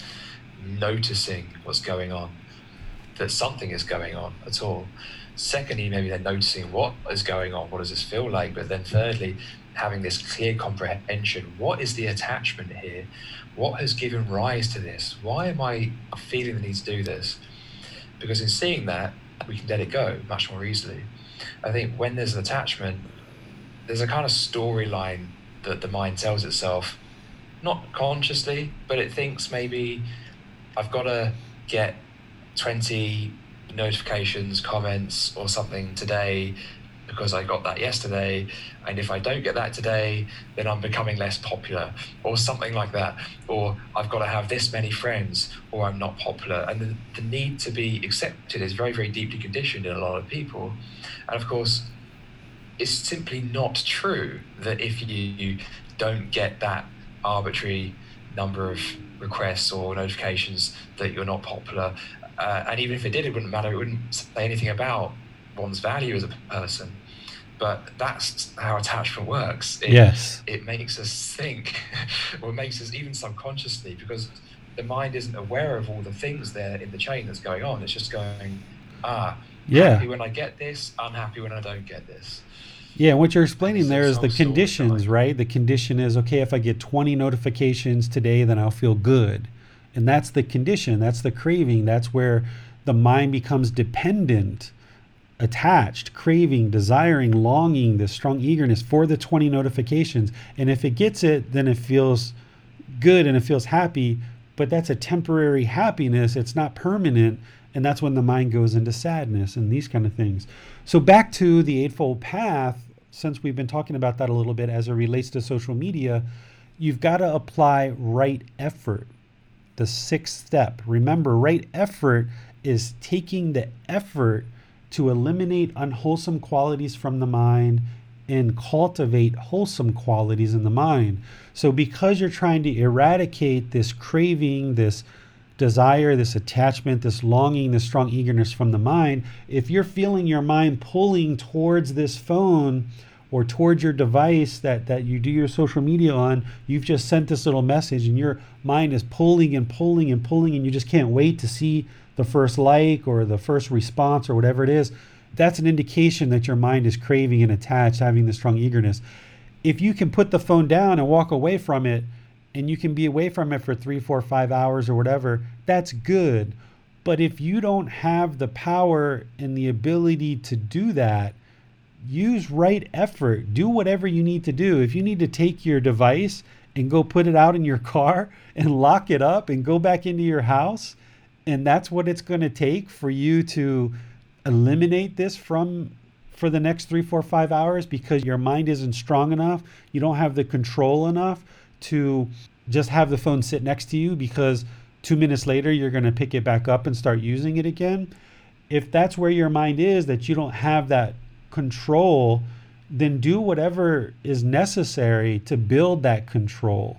noticing what's going on, that something is going on at all. Secondly, maybe then noticing what is going on, what does this feel like? But then thirdly, having this clear comprehension. What is the attachment here? What has given rise to this? Why am I feeling the need to do this? Because in seeing that, we can let it go much more easily. I think when there's an attachment, there's a kind of storyline that the mind tells itself, not consciously, but it thinks maybe I've got to get 20 notifications, comments, or something today because I got that yesterday. And if I don't get that today, then I'm becoming less popular, or something like that. Or I've got to have this many friends, or I'm not popular. And the, the need to be accepted is very, very deeply conditioned in a lot of people. And of course, it's simply not true that if you don't get that arbitrary number of requests or notifications that you're not popular. Uh, and even if it did, it wouldn't matter. It wouldn't say anything about one's value as a person. But that's how attachment works. It, Yes. it makes us think, (laughs) or makes us even subconsciously, because the mind isn't aware of all the things there in the chain that's going on. It's just going, ah, Yeah. happy when I get this, unhappy when I don't get this. Yeah, and what you're explaining there is the conditions, right? The condition is okay, if I get 20 notifications today, then I'll feel good. And that's the condition, that's the craving, that's where the mind becomes dependent, attached, craving, desiring, longing, this strong eagerness for the 20 notifications. And if it gets it, then it feels good and it feels happy, but that's a temporary happiness, it's not permanent. And that's when the mind goes into sadness and these kind of things. So, back to the Eightfold Path, since we've been talking about that a little bit as it relates to social media, you've got to apply right effort. The sixth step. Remember, right effort is taking the effort to eliminate unwholesome qualities from the mind and cultivate wholesome qualities in the mind. So, because you're trying to eradicate this craving, this desire, this attachment, this longing, this strong eagerness from the mind, if you're feeling your mind pulling towards this phone or towards your device that, that you do your social media on, you've just sent this little message and your mind is pulling and pulling and pulling, and you just can't wait to see the first like or the first response or whatever it is. That's an indication that your mind is craving and attached, having this strong eagerness. If you can put the phone down and walk away from it, and you can be away from it for three, four, five hours or whatever, that's good. But if you don't have the power and the ability to do that, use right effort. Do whatever you need to do. If you need to take your device and go put it out in your (laughs) car and lock it up and go back into your house, and that's what it's going to take for you to eliminate this from for the next three, four, five hours because your mind isn't strong enough. You don't have the control enough to just have the phone sit next to you because two minutes later you're going to pick it back up and start using it again. if that's where your mind is, that you don't have that control, then do whatever is necessary to build that control.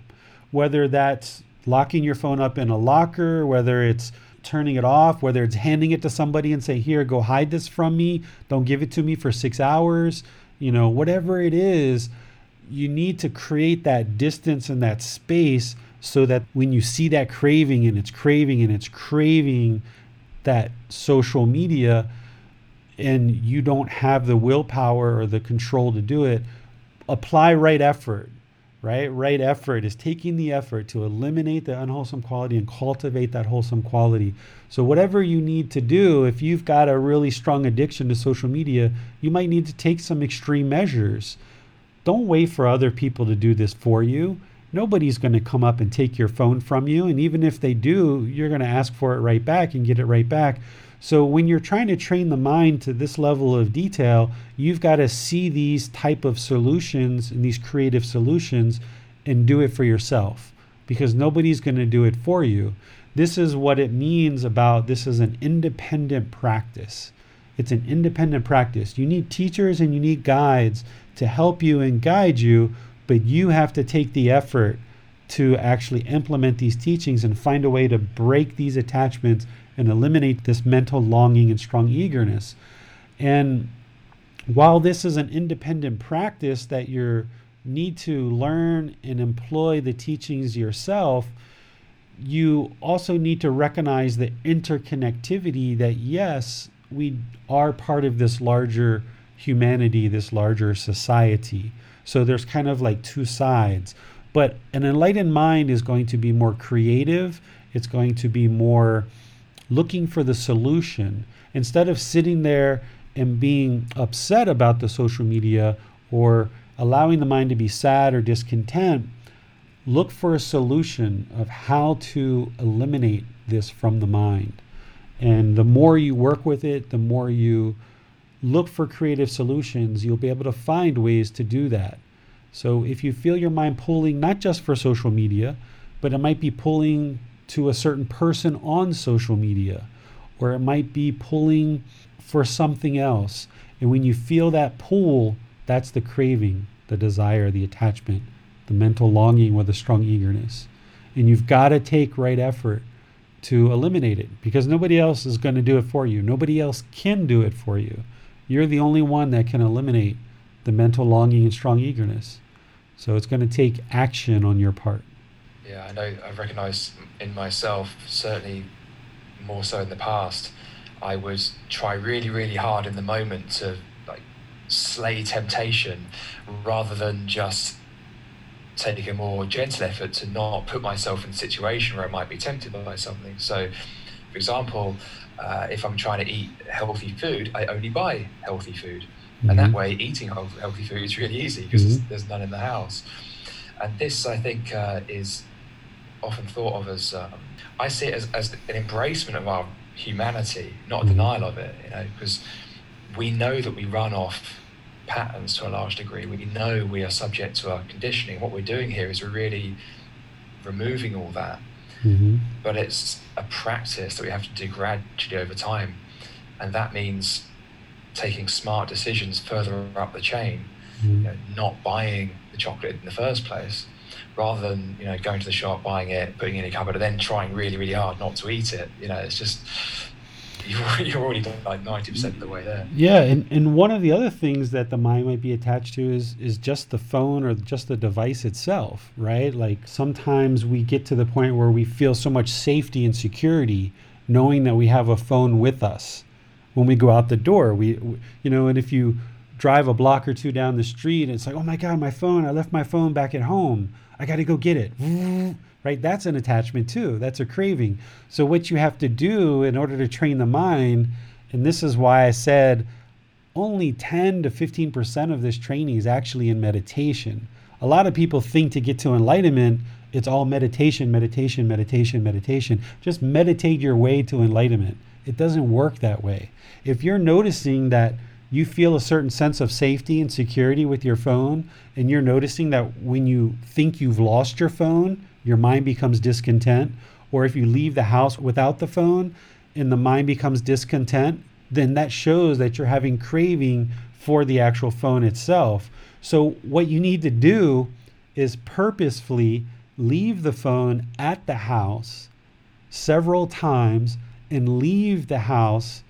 Whether that's locking your phone up in a locker, whether it's turning it off, whether it's handing it to somebody and say, Here, go hide this from me, don't give it to me for six hours, you know, whatever it is, you need to create that distance and that space so that when you see that craving and it's craving and it's craving that social media and you don't have the willpower or the control to do it, apply right effort. Right? Right effort is taking the effort to eliminate the unwholesome quality and cultivate that wholesome quality. So, whatever you need to do, if you've got a really strong addiction to social media, you might need to take some extreme measures. Don't wait for other people to do this for you nobody's going to come up and take your phone from you. And even if they do, you're going to ask for it right back and get it right back. So when you're trying to train the mind to this level of detail, you've got to see these type of solutions and these creative solutions and do it for yourself because nobody's going to do it for you. This is what it means about this is an independent practice. It's an independent practice. You need teachers and you need guides to help you and guide you but you have to take the effort to actually implement these teachings and find a way to break these attachments and eliminate this mental longing and strong eagerness. And while this is an independent practice that you need to learn and employ the teachings yourself, you also need to recognize the interconnectivity that yes, we are part of this larger humanity, this larger society. So there's kind of like two sides. But an enlightened mind is going to be more creative, it's going to be more looking for the solution. Instead of sitting there and being upset about the social media or allowing the mind to be sad or discontent, look for a solution of how to eliminate this from the mind. And the more you work with it, the more you look for creative solutions, you'll be able to find ways to do that. So if you feel your mind pulling, not just for social media, but it might be pulling to a certain person on social media, or it might be pulling for something else. And when you feel that pull, that's the craving, the desire, the attachment, the mental longing with a strong eagerness. And you've got to take right effort to eliminate it because nobody else is going to do it for you. Nobody else can do it for you. You're the only one that can eliminate the mental longing and strong eagerness. So it's going to take action on your part. Yeah, I know I've recognised in myself, certainly more so in the past, I would try really, really hard in the moment to like slay temptation rather than just taking a more gentle effort to not put myself in a situation where I might be tempted by something. So, for example, uh, if I'm trying to eat healthy food, I only buy healthy food. Mm-hmm. And that mm-hmm. way, eating healthy food is really easy because mm-hmm. there's none in the house. And this, I think, uh, is often thought of as um, I see it as, as an embracement of our humanity, not a mm-hmm. denial of it, you know, because we know that we run off patterns to a large degree. We know we are subject to our conditioning. What we're doing here is we're really removing all that Mm-hmm. But it's a practice that we have to do gradually over time. And that means taking smart decisions further up the chain, mm-hmm. you know, not buying the chocolate in the first place, rather than you know going to the shop, buying it, putting it in a cupboard, and then trying really, really hard not to eat it. You know, it's just (laughs) you're already like 90% of the way there. Yeah, and, and one of the other things that the mind might be attached to is is just the phone or just the device itself, right? Like sometimes we get to the point where we feel so much safety and security knowing that we have a phone with us when we go out the door. We, we you know, and if you drive a block or two down the street, it's like, oh my God, my phone, I left my phone back at home. I got to go get it mm, right? That's an attachment too. That's a craving. So, what you have to do in order to train the mind, and this is why I said only 10 to 15% of this training is actually in meditation. A lot of people think to get to enlightenment, it's all meditation, meditation, meditation, meditation. Just meditate your way to enlightenment. It doesn't work that way. If you're noticing that you feel a certain sense of safety and security with your phone, and you're noticing that when you think you've lost your phone, your mind becomes discontent, or if you leave the house without the phone and the mind becomes discontent, then that shows that you're having craving for the actual phone itself. So, what you need to do is purposefully leave the phone at the house several times and leave the house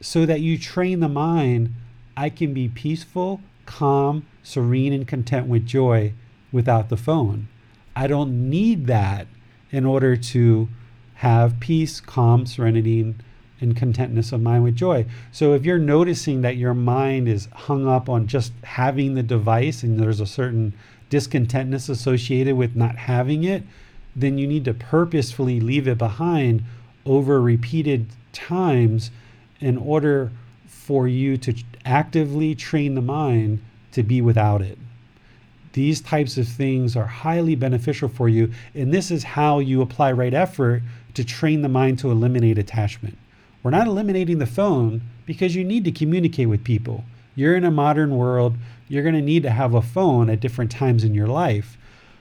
so that you train the mind I can be peaceful, calm, serene, and content with joy without the phone. I don't need that in order to have peace, calm, serenity, and, contentness of mind with joy. So if you're noticing that your mind is hung up on just having the device and there's a certain discontentness associated with not having it, then you need to purposefully leave it behind over repeated times in order for you to actively train the mind to be without it. These types of things are highly beneficial for you, and this is how you apply right effort to train the mind to eliminate attachment. We're not eliminating the phone because you need to communicate with people. You're in a modern world, you're going to need to have a phone at different times in your life.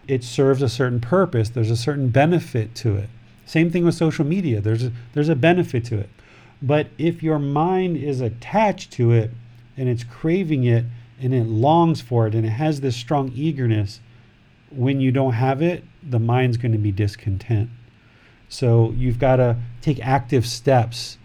It serves a certain purpose, there's a certain benefit to it. Same thing with social media, there's a, there's a benefit to it. But if your mind is attached to it and it's craving it, and it longs for it and it has this strong eagerness, when you don't have it, the mind's going to be discontent. So you've got to take active steps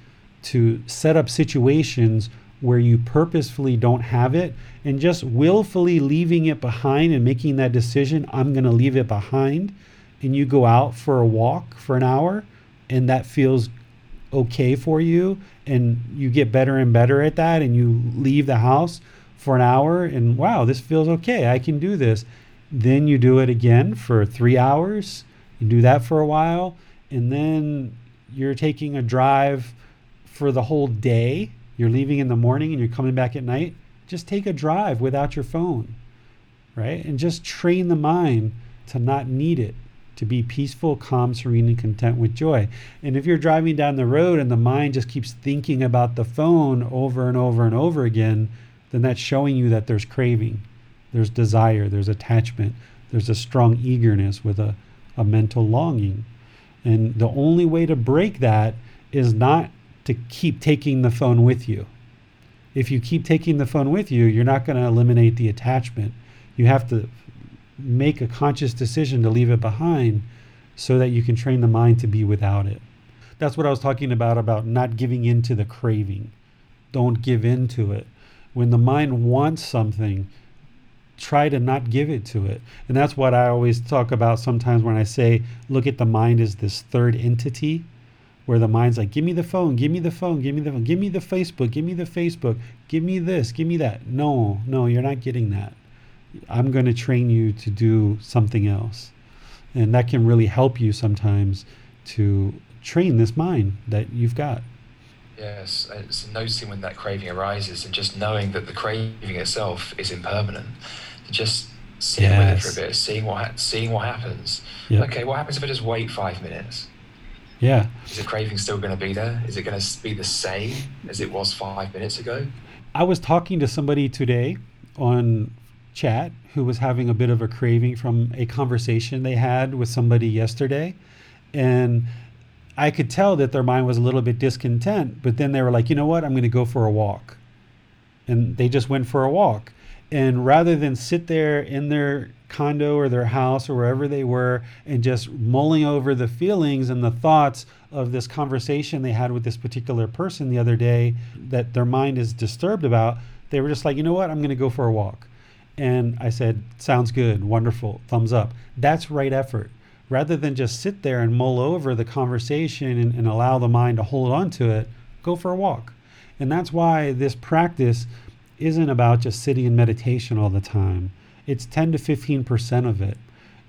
to set up situations where you purposefully don't have it and just willfully leaving it behind and making that decision, I'm going to leave it behind. And you go out for a walk for an hour and that feels okay for you and you get better and better at that and you leave the house for an hour and wow, this feels okay. I can do this. Then you do it again for three hours. You do that for a while. And then you're taking a drive for the whole day. You're leaving in the morning and you're coming back at night. Just take a drive without your phone, right? And just train the mind to not need it, to be peaceful, calm, serene, and content with joy. And if you're driving down the road and the mind just keeps thinking about the phone over and over and over again, then that's showing you that there's craving, there's desire, there's attachment, there's a strong eagerness with a, a mental longing. And the only way to break that is not to keep taking the phone with you. If you keep taking the phone with you, you're not going to eliminate the attachment. You have to make a conscious decision to leave it behind so that you can train the mind to be without it. That's what I was talking about about not giving in to the craving. Don't give in to it when the mind wants something, try to not give it to it. And that's what I always talk about sometimes when I say, look at the mind as this third entity, where the mind's like, give me the phone, give me the phone, give me the phone, give me the Facebook, give me the Facebook, give me this, give me that. No, no, you're not getting that. I'm going to train you to do something else. And that can really help you sometimes to train this mind that you've got. Yes, it's noticing when that craving arises and just knowing that the craving itself is impermanent. Just sitting yes. with it for a bit, seeing what seeing what happens. Yep. Okay, what happens if I just wait five minutes? Yeah. Is the craving still going to be there? Is it going to be the same as it was five minutes ago? I was talking to somebody today on chat who was having a bit of a craving from a conversation they had with somebody yesterday. And I could tell that their mind was a little bit discontent, but then they were like, you know what? I'm going to go for a walk. And they just went for a walk. And rather than sit there in their condo or their house or wherever they were and just mulling over the feelings and the thoughts of this conversation they had with this particular person the other day that their mind is disturbed about, they were just like, you know what? I'm going to go for a walk. And I said, sounds good, wonderful, thumbs up. That's right effort rather than just sit there and mull over the conversation and, and allow the mind to hold on to it, go for a walk. And that's why this practice isn't about just sitting in meditation all the time. It's 10 to 15% of it.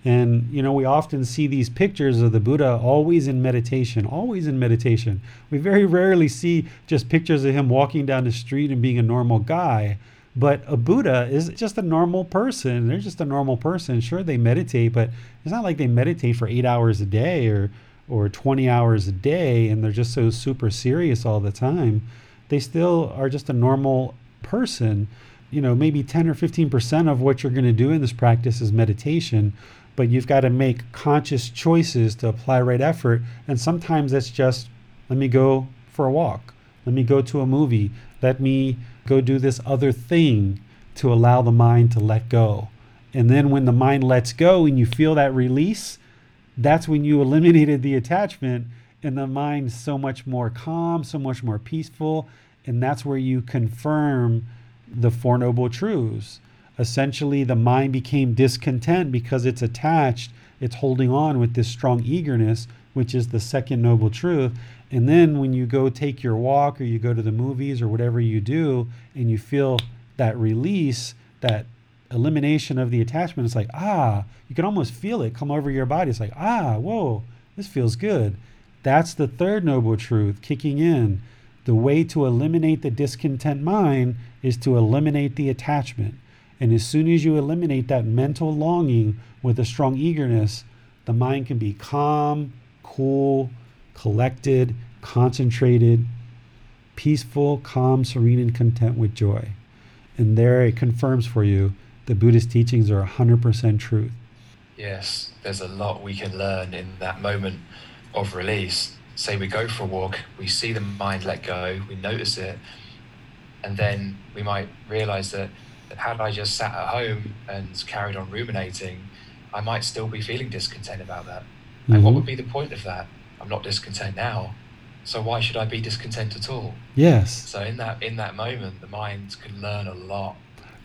And, you know, we often see these pictures of the Buddha always in meditation, always in meditation. We very rarely see just pictures of him walking down the street and being a normal guy. But a Buddha is just a normal person. They're just a normal person. Sure, they meditate, but it's not like they meditate for eight hours a day or or 20 hours a day and they're just so super serious all the time. They still are just a normal person. You know, maybe 10 or 15% of what you're going to do in this practice is meditation, but you've got to make conscious choices to apply right effort. And sometimes it's just, let me go for a walk. Let me go to a movie. Let me go do this other thing to allow the mind to let go. And then when the mind lets go and you feel that release, that's when you eliminated the attachment and the mind's so much more calm, so much more peaceful. And that's where you confirm the Four Noble Truths. Essentially, the mind became discontent because it's attached, it's holding on with this strong eagerness, which is the second Noble Truth. And then when you go take your walk or you go to the movies or whatever you do and you feel that release, that elimination of the attachment, it's like, ah, you can almost feel it come over your body. It's like, ah, whoa, this feels good. That's the third noble truth kicking in. The way to eliminate the discontent mind is to eliminate the attachment. And as soon as you eliminate that mental longing with a strong eagerness, the mind can be calm, cool, collected, concentrated, peaceful, calm, serene, and content with joy. And there it confirms for you the Buddhist teachings are 100% truth. Yes, there's a lot we can learn in that moment of release. Say we go for a walk, we see the mind let go, we notice it, and then we might realize that had I just sat at home and carried on ruminating, I might still be feeling discontent about that. Mm-hmm. And what would be the point of that? I'm not discontent now. So why should I be discontent at all? Yes. So in that in that moment, the mind can learn a lot.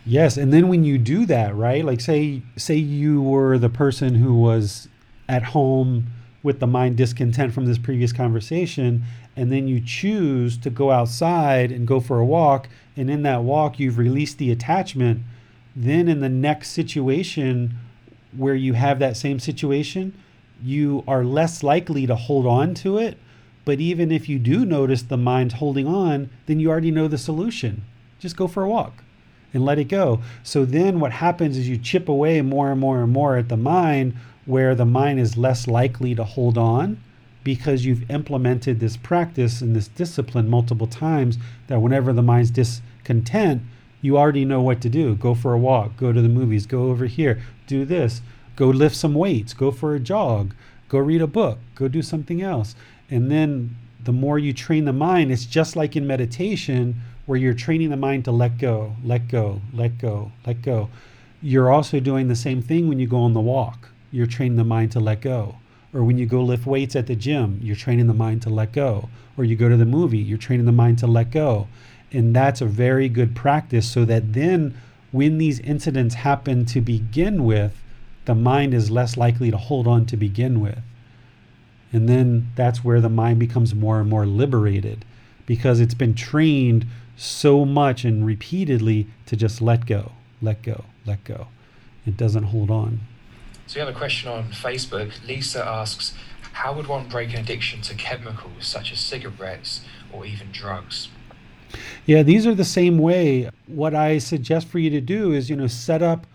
Yes, and then when you do that, right? Like say say you were the person who was at home with the mind discontent from this previous conversation and then you choose to go outside and go for a walk and in that walk you've released the attachment, then in the next situation where you have that same situation, you are less likely to hold on to it. But even if you do notice the mind holding on, then you already know the solution. Just go for a walk and let it go. So then what happens is you chip away more and more and more at the mind where the mind is less likely to hold on because you've implemented this practice and this discipline multiple times that whenever the mind's discontent, you already know what to do. Go for a walk, go to the movies, go over here, do this, go lift some weights, go for a jog, go read a book, go do something else. And then the more you train the mind, it's just like in meditation where you're training the mind to let go, let go, let go, let go. You're also doing the same thing when you go on the walk. You're training the mind to let go. Or when you go lift weights at the gym, you're training the mind to let go. Or you go to the movie, you're training the mind to let go. And that's a very good practice so that then when these incidents happen to begin with, the mind is less likely to hold on to begin with. And then that's where the mind becomes more and more liberated because it's been trained so much and repeatedly to just let go, let go, let go. It doesn't hold on. So we have a question on Facebook. Lisa asks, how would one break an addiction to chemicals such as cigarettes or even drugs? Yeah, these are the same way. What I suggest for you to do is, you know, set up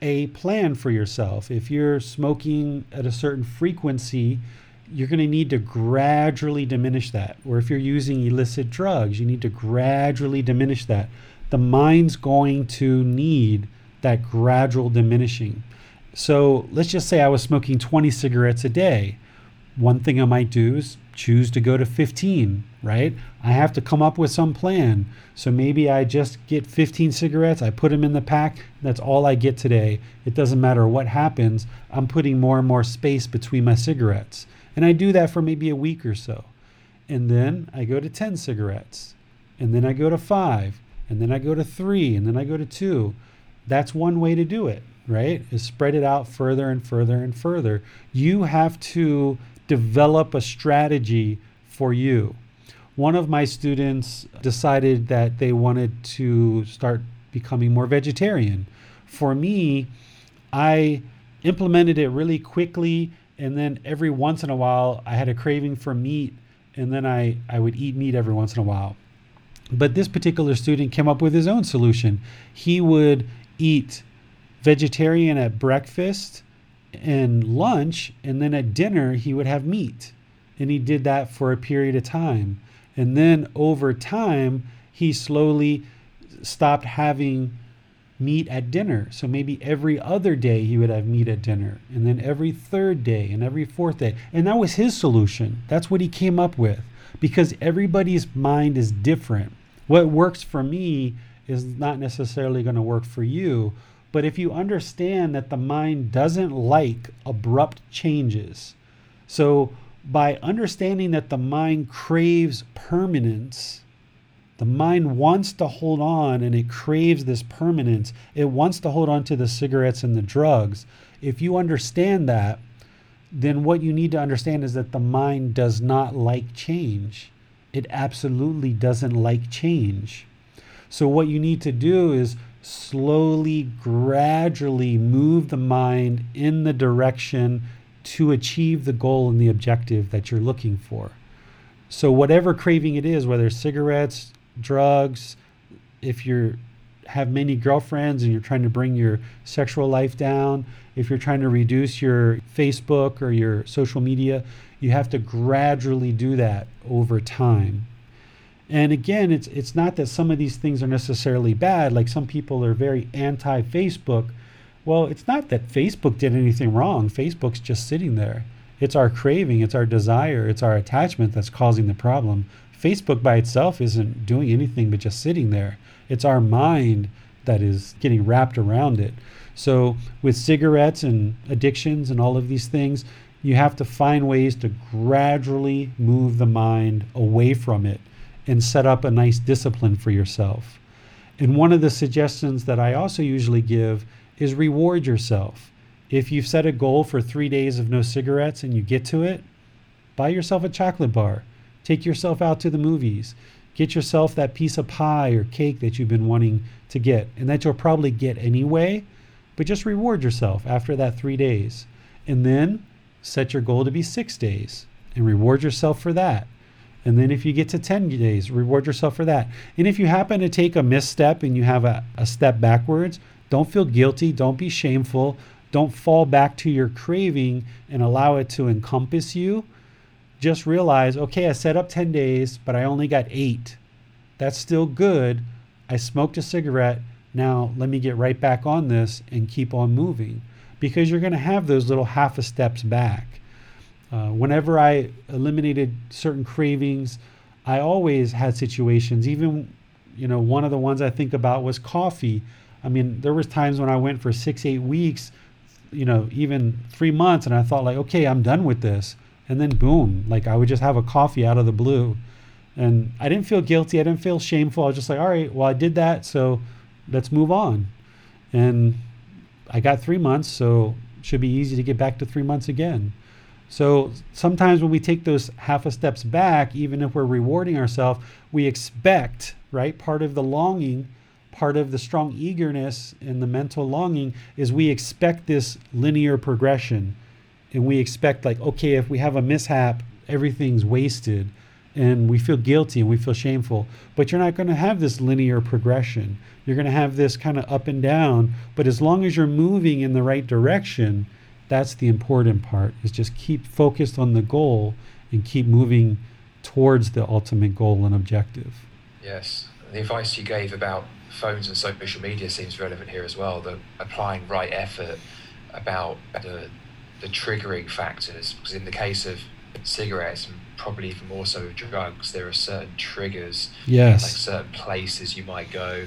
a plan for yourself. If you're smoking at a certain frequency, you're going to need to gradually diminish that. Or if you're using illicit drugs, you need to gradually diminish that. The mind's going to need that gradual diminishing. So let's just say I was smoking 20 cigarettes a day. One thing I might do is choose to go to 15, right? I have to come up with some plan. So maybe I just get 15 cigarettes, I put them in the pack, that's all I get today. It doesn't matter what happens, I'm putting more and more space between my cigarettes. And I do that for maybe a week or so. And then I go to 10 cigarettes. And then I go to five. And then I go to three. And then I go to two. That's one way to do it, right? Is spread it out further and further and further. You have to develop a strategy for you. One of my students decided that they wanted to start becoming more vegetarian. For me, I implemented it really quickly and then every once in a while I had a craving for meat and then I, I would eat meat every once in a while. But this particular student came up with his own solution. He would eat vegetarian at breakfast and lunch, and then at dinner he would have meat. And he did that for a period of time. And then over time, he slowly stopped having meat at dinner. So maybe every other day he would have meat at dinner, and then every third day, and every fourth day. And that was his solution. That's what he came up with. because everybody's mind is different. What works for me is not necessarily going to work for you. But if you understand that the mind doesn't like abrupt changes, so by understanding that the mind craves permanence, the mind wants to hold on and it craves this permanence. It wants to hold on to the cigarettes and the drugs. If you understand that, then what you need to understand is that the mind does not like change. It absolutely doesn't like change. So, what you need to do is slowly, gradually move the mind in the direction to achieve the goal and the objective that you're looking for. So, whatever craving it is, whether cigarettes, drugs, if you have many girlfriends and you're trying to bring your sexual life down, if you're trying to reduce your Facebook or your social media, you have to gradually do that over time. And again, it's it's not that some of these things are necessarily bad. Like some people are very anti Facebook. Well, it's not that Facebook did anything wrong. Facebook's just sitting there. It's our craving, it's our desire, it's our attachment that's causing the problem. Facebook by itself isn't doing anything but just sitting there. It's our mind that is getting wrapped around it. So, with cigarettes and addictions and all of these things, you have to find ways to gradually move the mind away from it and set up a nice discipline for yourself. And one of the suggestions that I also usually give is reward yourself. If you've set a goal for three days of no cigarettes and you get to it, buy yourself a chocolate bar. Take yourself out to the movies. Get yourself that piece of pie or cake that you've been wanting to get and that you'll probably get anyway. But just reward yourself after that three days. And then set your goal to be six days and reward yourself for that. And then if you get to 10 days, reward yourself for that. And if you happen to take a misstep and you have a, a step backwards, don't feel guilty. Don't be shameful. Don't fall back to your craving and allow it to encompass you. Just realize, okay, I set up 10 days, but I only got eight. That's still good. I smoked a cigarette. Now let me get right back on this and keep on moving because you're going to have those little half a steps back. Uh, whenever I eliminated certain cravings, I always had situations. Even, you know, one of the ones I think about was coffee. I mean, there was times when I went for six, eight weeks, you know, even three months, and I thought like, okay, I'm done with this, and then boom, like I would just have a coffee out of the blue, and I didn't feel guilty. I didn't feel shameful. I was just like, all right, well, I did that, so let's move on, and I got three months, so should be easy to get back to three months again. So sometimes when we take those half a steps back, even if we're rewarding ourselves, we expect, right? Part of the longing, part of the strong eagerness and the mental longing is we expect this linear progression. And we expect, like, okay, if we have a mishap, everything's wasted. And we feel guilty and we feel shameful. But you're not going to have this linear progression. You're going to have this kind of up and down. But as long as you're moving in the right direction, that's the important part is just keep focused on the goal and keep moving towards the ultimate goal and objective. Yes. The advice you gave about phones and social media seems relevant here as well the applying right effort about the the triggering factors because in the case of cigarettes and probably even more so drugs there are certain triggers yes. like certain places you might go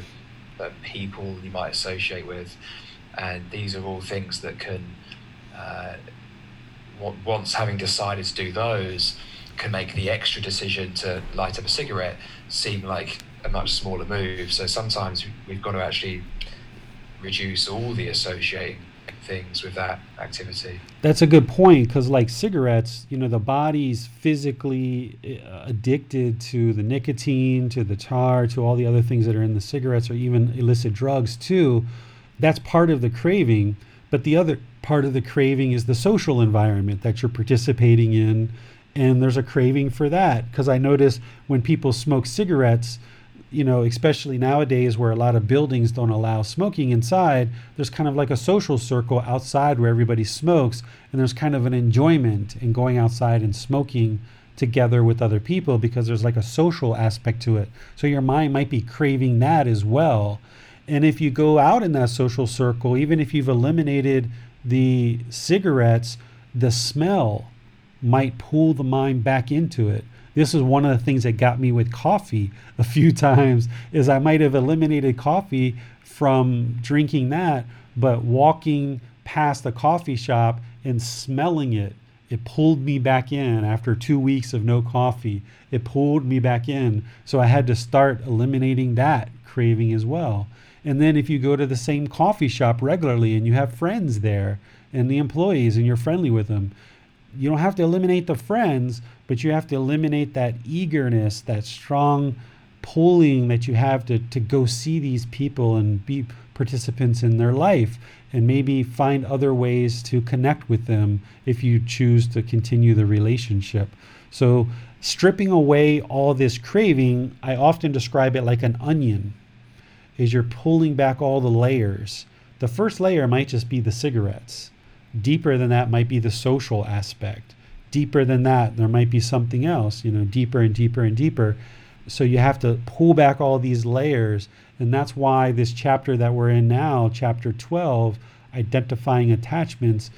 people you might associate with and these are all things that can uh, once having decided to do those, can make the extra decision to light up a cigarette seem like a much smaller move. So sometimes we've got to actually reduce all the associating things with that activity. That's a good point because, like cigarettes, you know, the body's physically uh, addicted to the nicotine, to the tar, to all the other things that are in the cigarettes, or even illicit drugs too. That's part of the craving. But the other part of the craving is the social environment that you're participating in. And there's a craving for that. Because I notice when people smoke cigarettes, you know, especially nowadays where a lot of buildings don't allow smoking inside, there's kind of like a social circle outside where everybody smokes. And there's kind of an enjoyment in going outside and smoking together with other people because there's like a social aspect to it. So your mind might be craving that as well. And if you go out in that social circle, even if you've eliminated the cigarettes, the smell might pull the mind back into it. this is one of the things that got me with coffee (laughs) a few times is I might have eliminated coffee from drinking that, but walking past the coffee shop and smelling it it pulled me back in after two weeks of no coffee. It pulled me back in. So I had to start eliminating that craving as well. And then if you go to the same coffee shop regularly and you have friends there and the employees and you're friendly with them, you don't have to eliminate the friends, but you have to eliminate that eagerness, that strong pulling that you have to, to go see these people and be participants in their life and maybe find other ways to connect with them if you choose to continue the relationship. So, stripping away all this craving, I often describe it like an onion, is you're pulling back all the layers. The first layer might just be the cigarettes. Deeper than that might be the social aspect. Deeper than that, there might be something else, you know, deeper and deeper and deeper. So you have to pull back all these layers and that's why this chapter that we're in now, chapter 12, identifying attachments,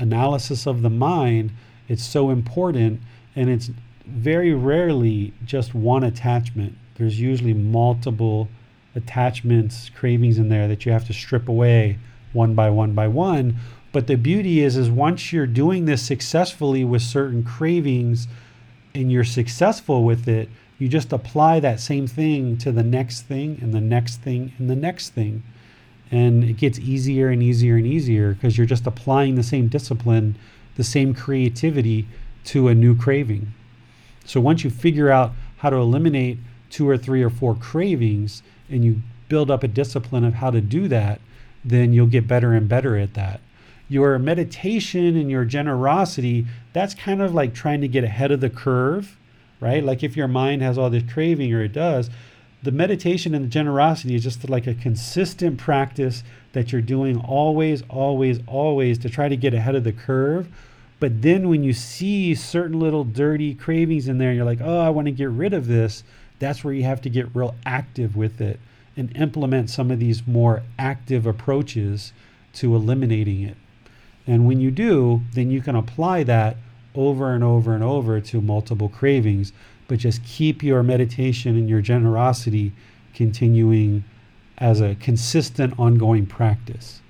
analysis of the mind, it's so important. And it's very rarely just one attachment. There's usually multiple attachments, cravings in there that you have to strip away one by one by one. But the beauty is is once you're doing this successfully with certain cravings and you're successful with it, you just apply that same thing to the next thing and the next thing and the next thing. And it gets easier and easier and easier because you're just applying the same discipline, the same creativity to a new craving. So once you figure out how to eliminate two or three or four cravings and you build up a discipline of how to do that, then you'll get better and better at that. Your meditation and your generosity, that's kind of like trying to get ahead of the curve right? Like if your mind has all this craving, or it does, the meditation and the generosity is just like a consistent practice that you're doing always, always, always to try to get ahead of the curve. But then when you see certain little dirty cravings in there, you're like, oh, I want to get rid of this. That's where you have to get real active with it and implement some of these more active approaches to eliminating it. And when you do, then you can apply that over and over and over to multiple cravings, but just keep your meditation and your generosity continuing as a consistent, ongoing practice.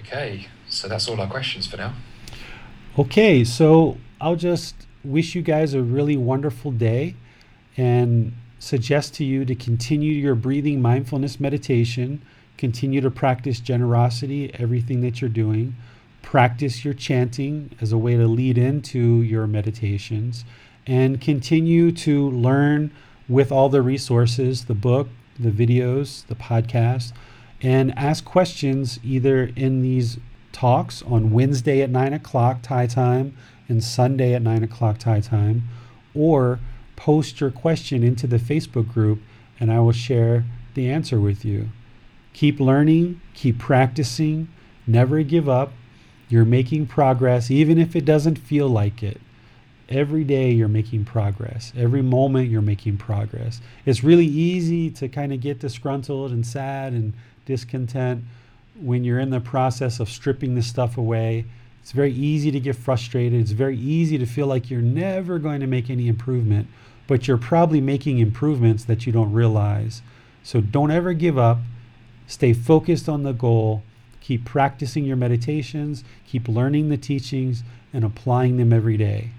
Okay, so that's all our questions for now. Okay, so I'll just wish you guys a really wonderful day and suggest to you to continue your breathing mindfulness meditation, continue to practice generosity, everything that you're doing. Practice your chanting as a way to lead into your meditations. And continue to learn with all the resources the book, the videos, the podcast, and ask questions either in these talks on Wednesday at 9 o'clock Thai time and Sunday at 9 o'clock Thai time, or post your question into the Facebook group and I will share the answer with you. Keep learning, keep practicing, never give up, you're making progress, even if it doesn't feel like it. Every day you're making progress. Every moment you're making progress. It's really easy to kind of get disgruntled and sad and discontent when you're in the process of stripping the stuff away. It's very easy to get frustrated. It's very easy to feel like you're never going to make any improvement, but you're probably making improvements that you don't realize. So don't ever give up. Stay focused on the goal Keep practicing your meditations, keep learning the teachings, and applying them every day.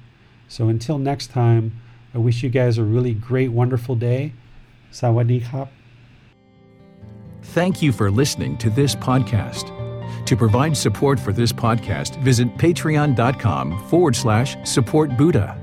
So until next time, I wish you guys a really great, wonderful day. Sawadee khap. Thank you for listening to this podcast. To provide support for this podcast, visit patreon.com forward slash support Buddha.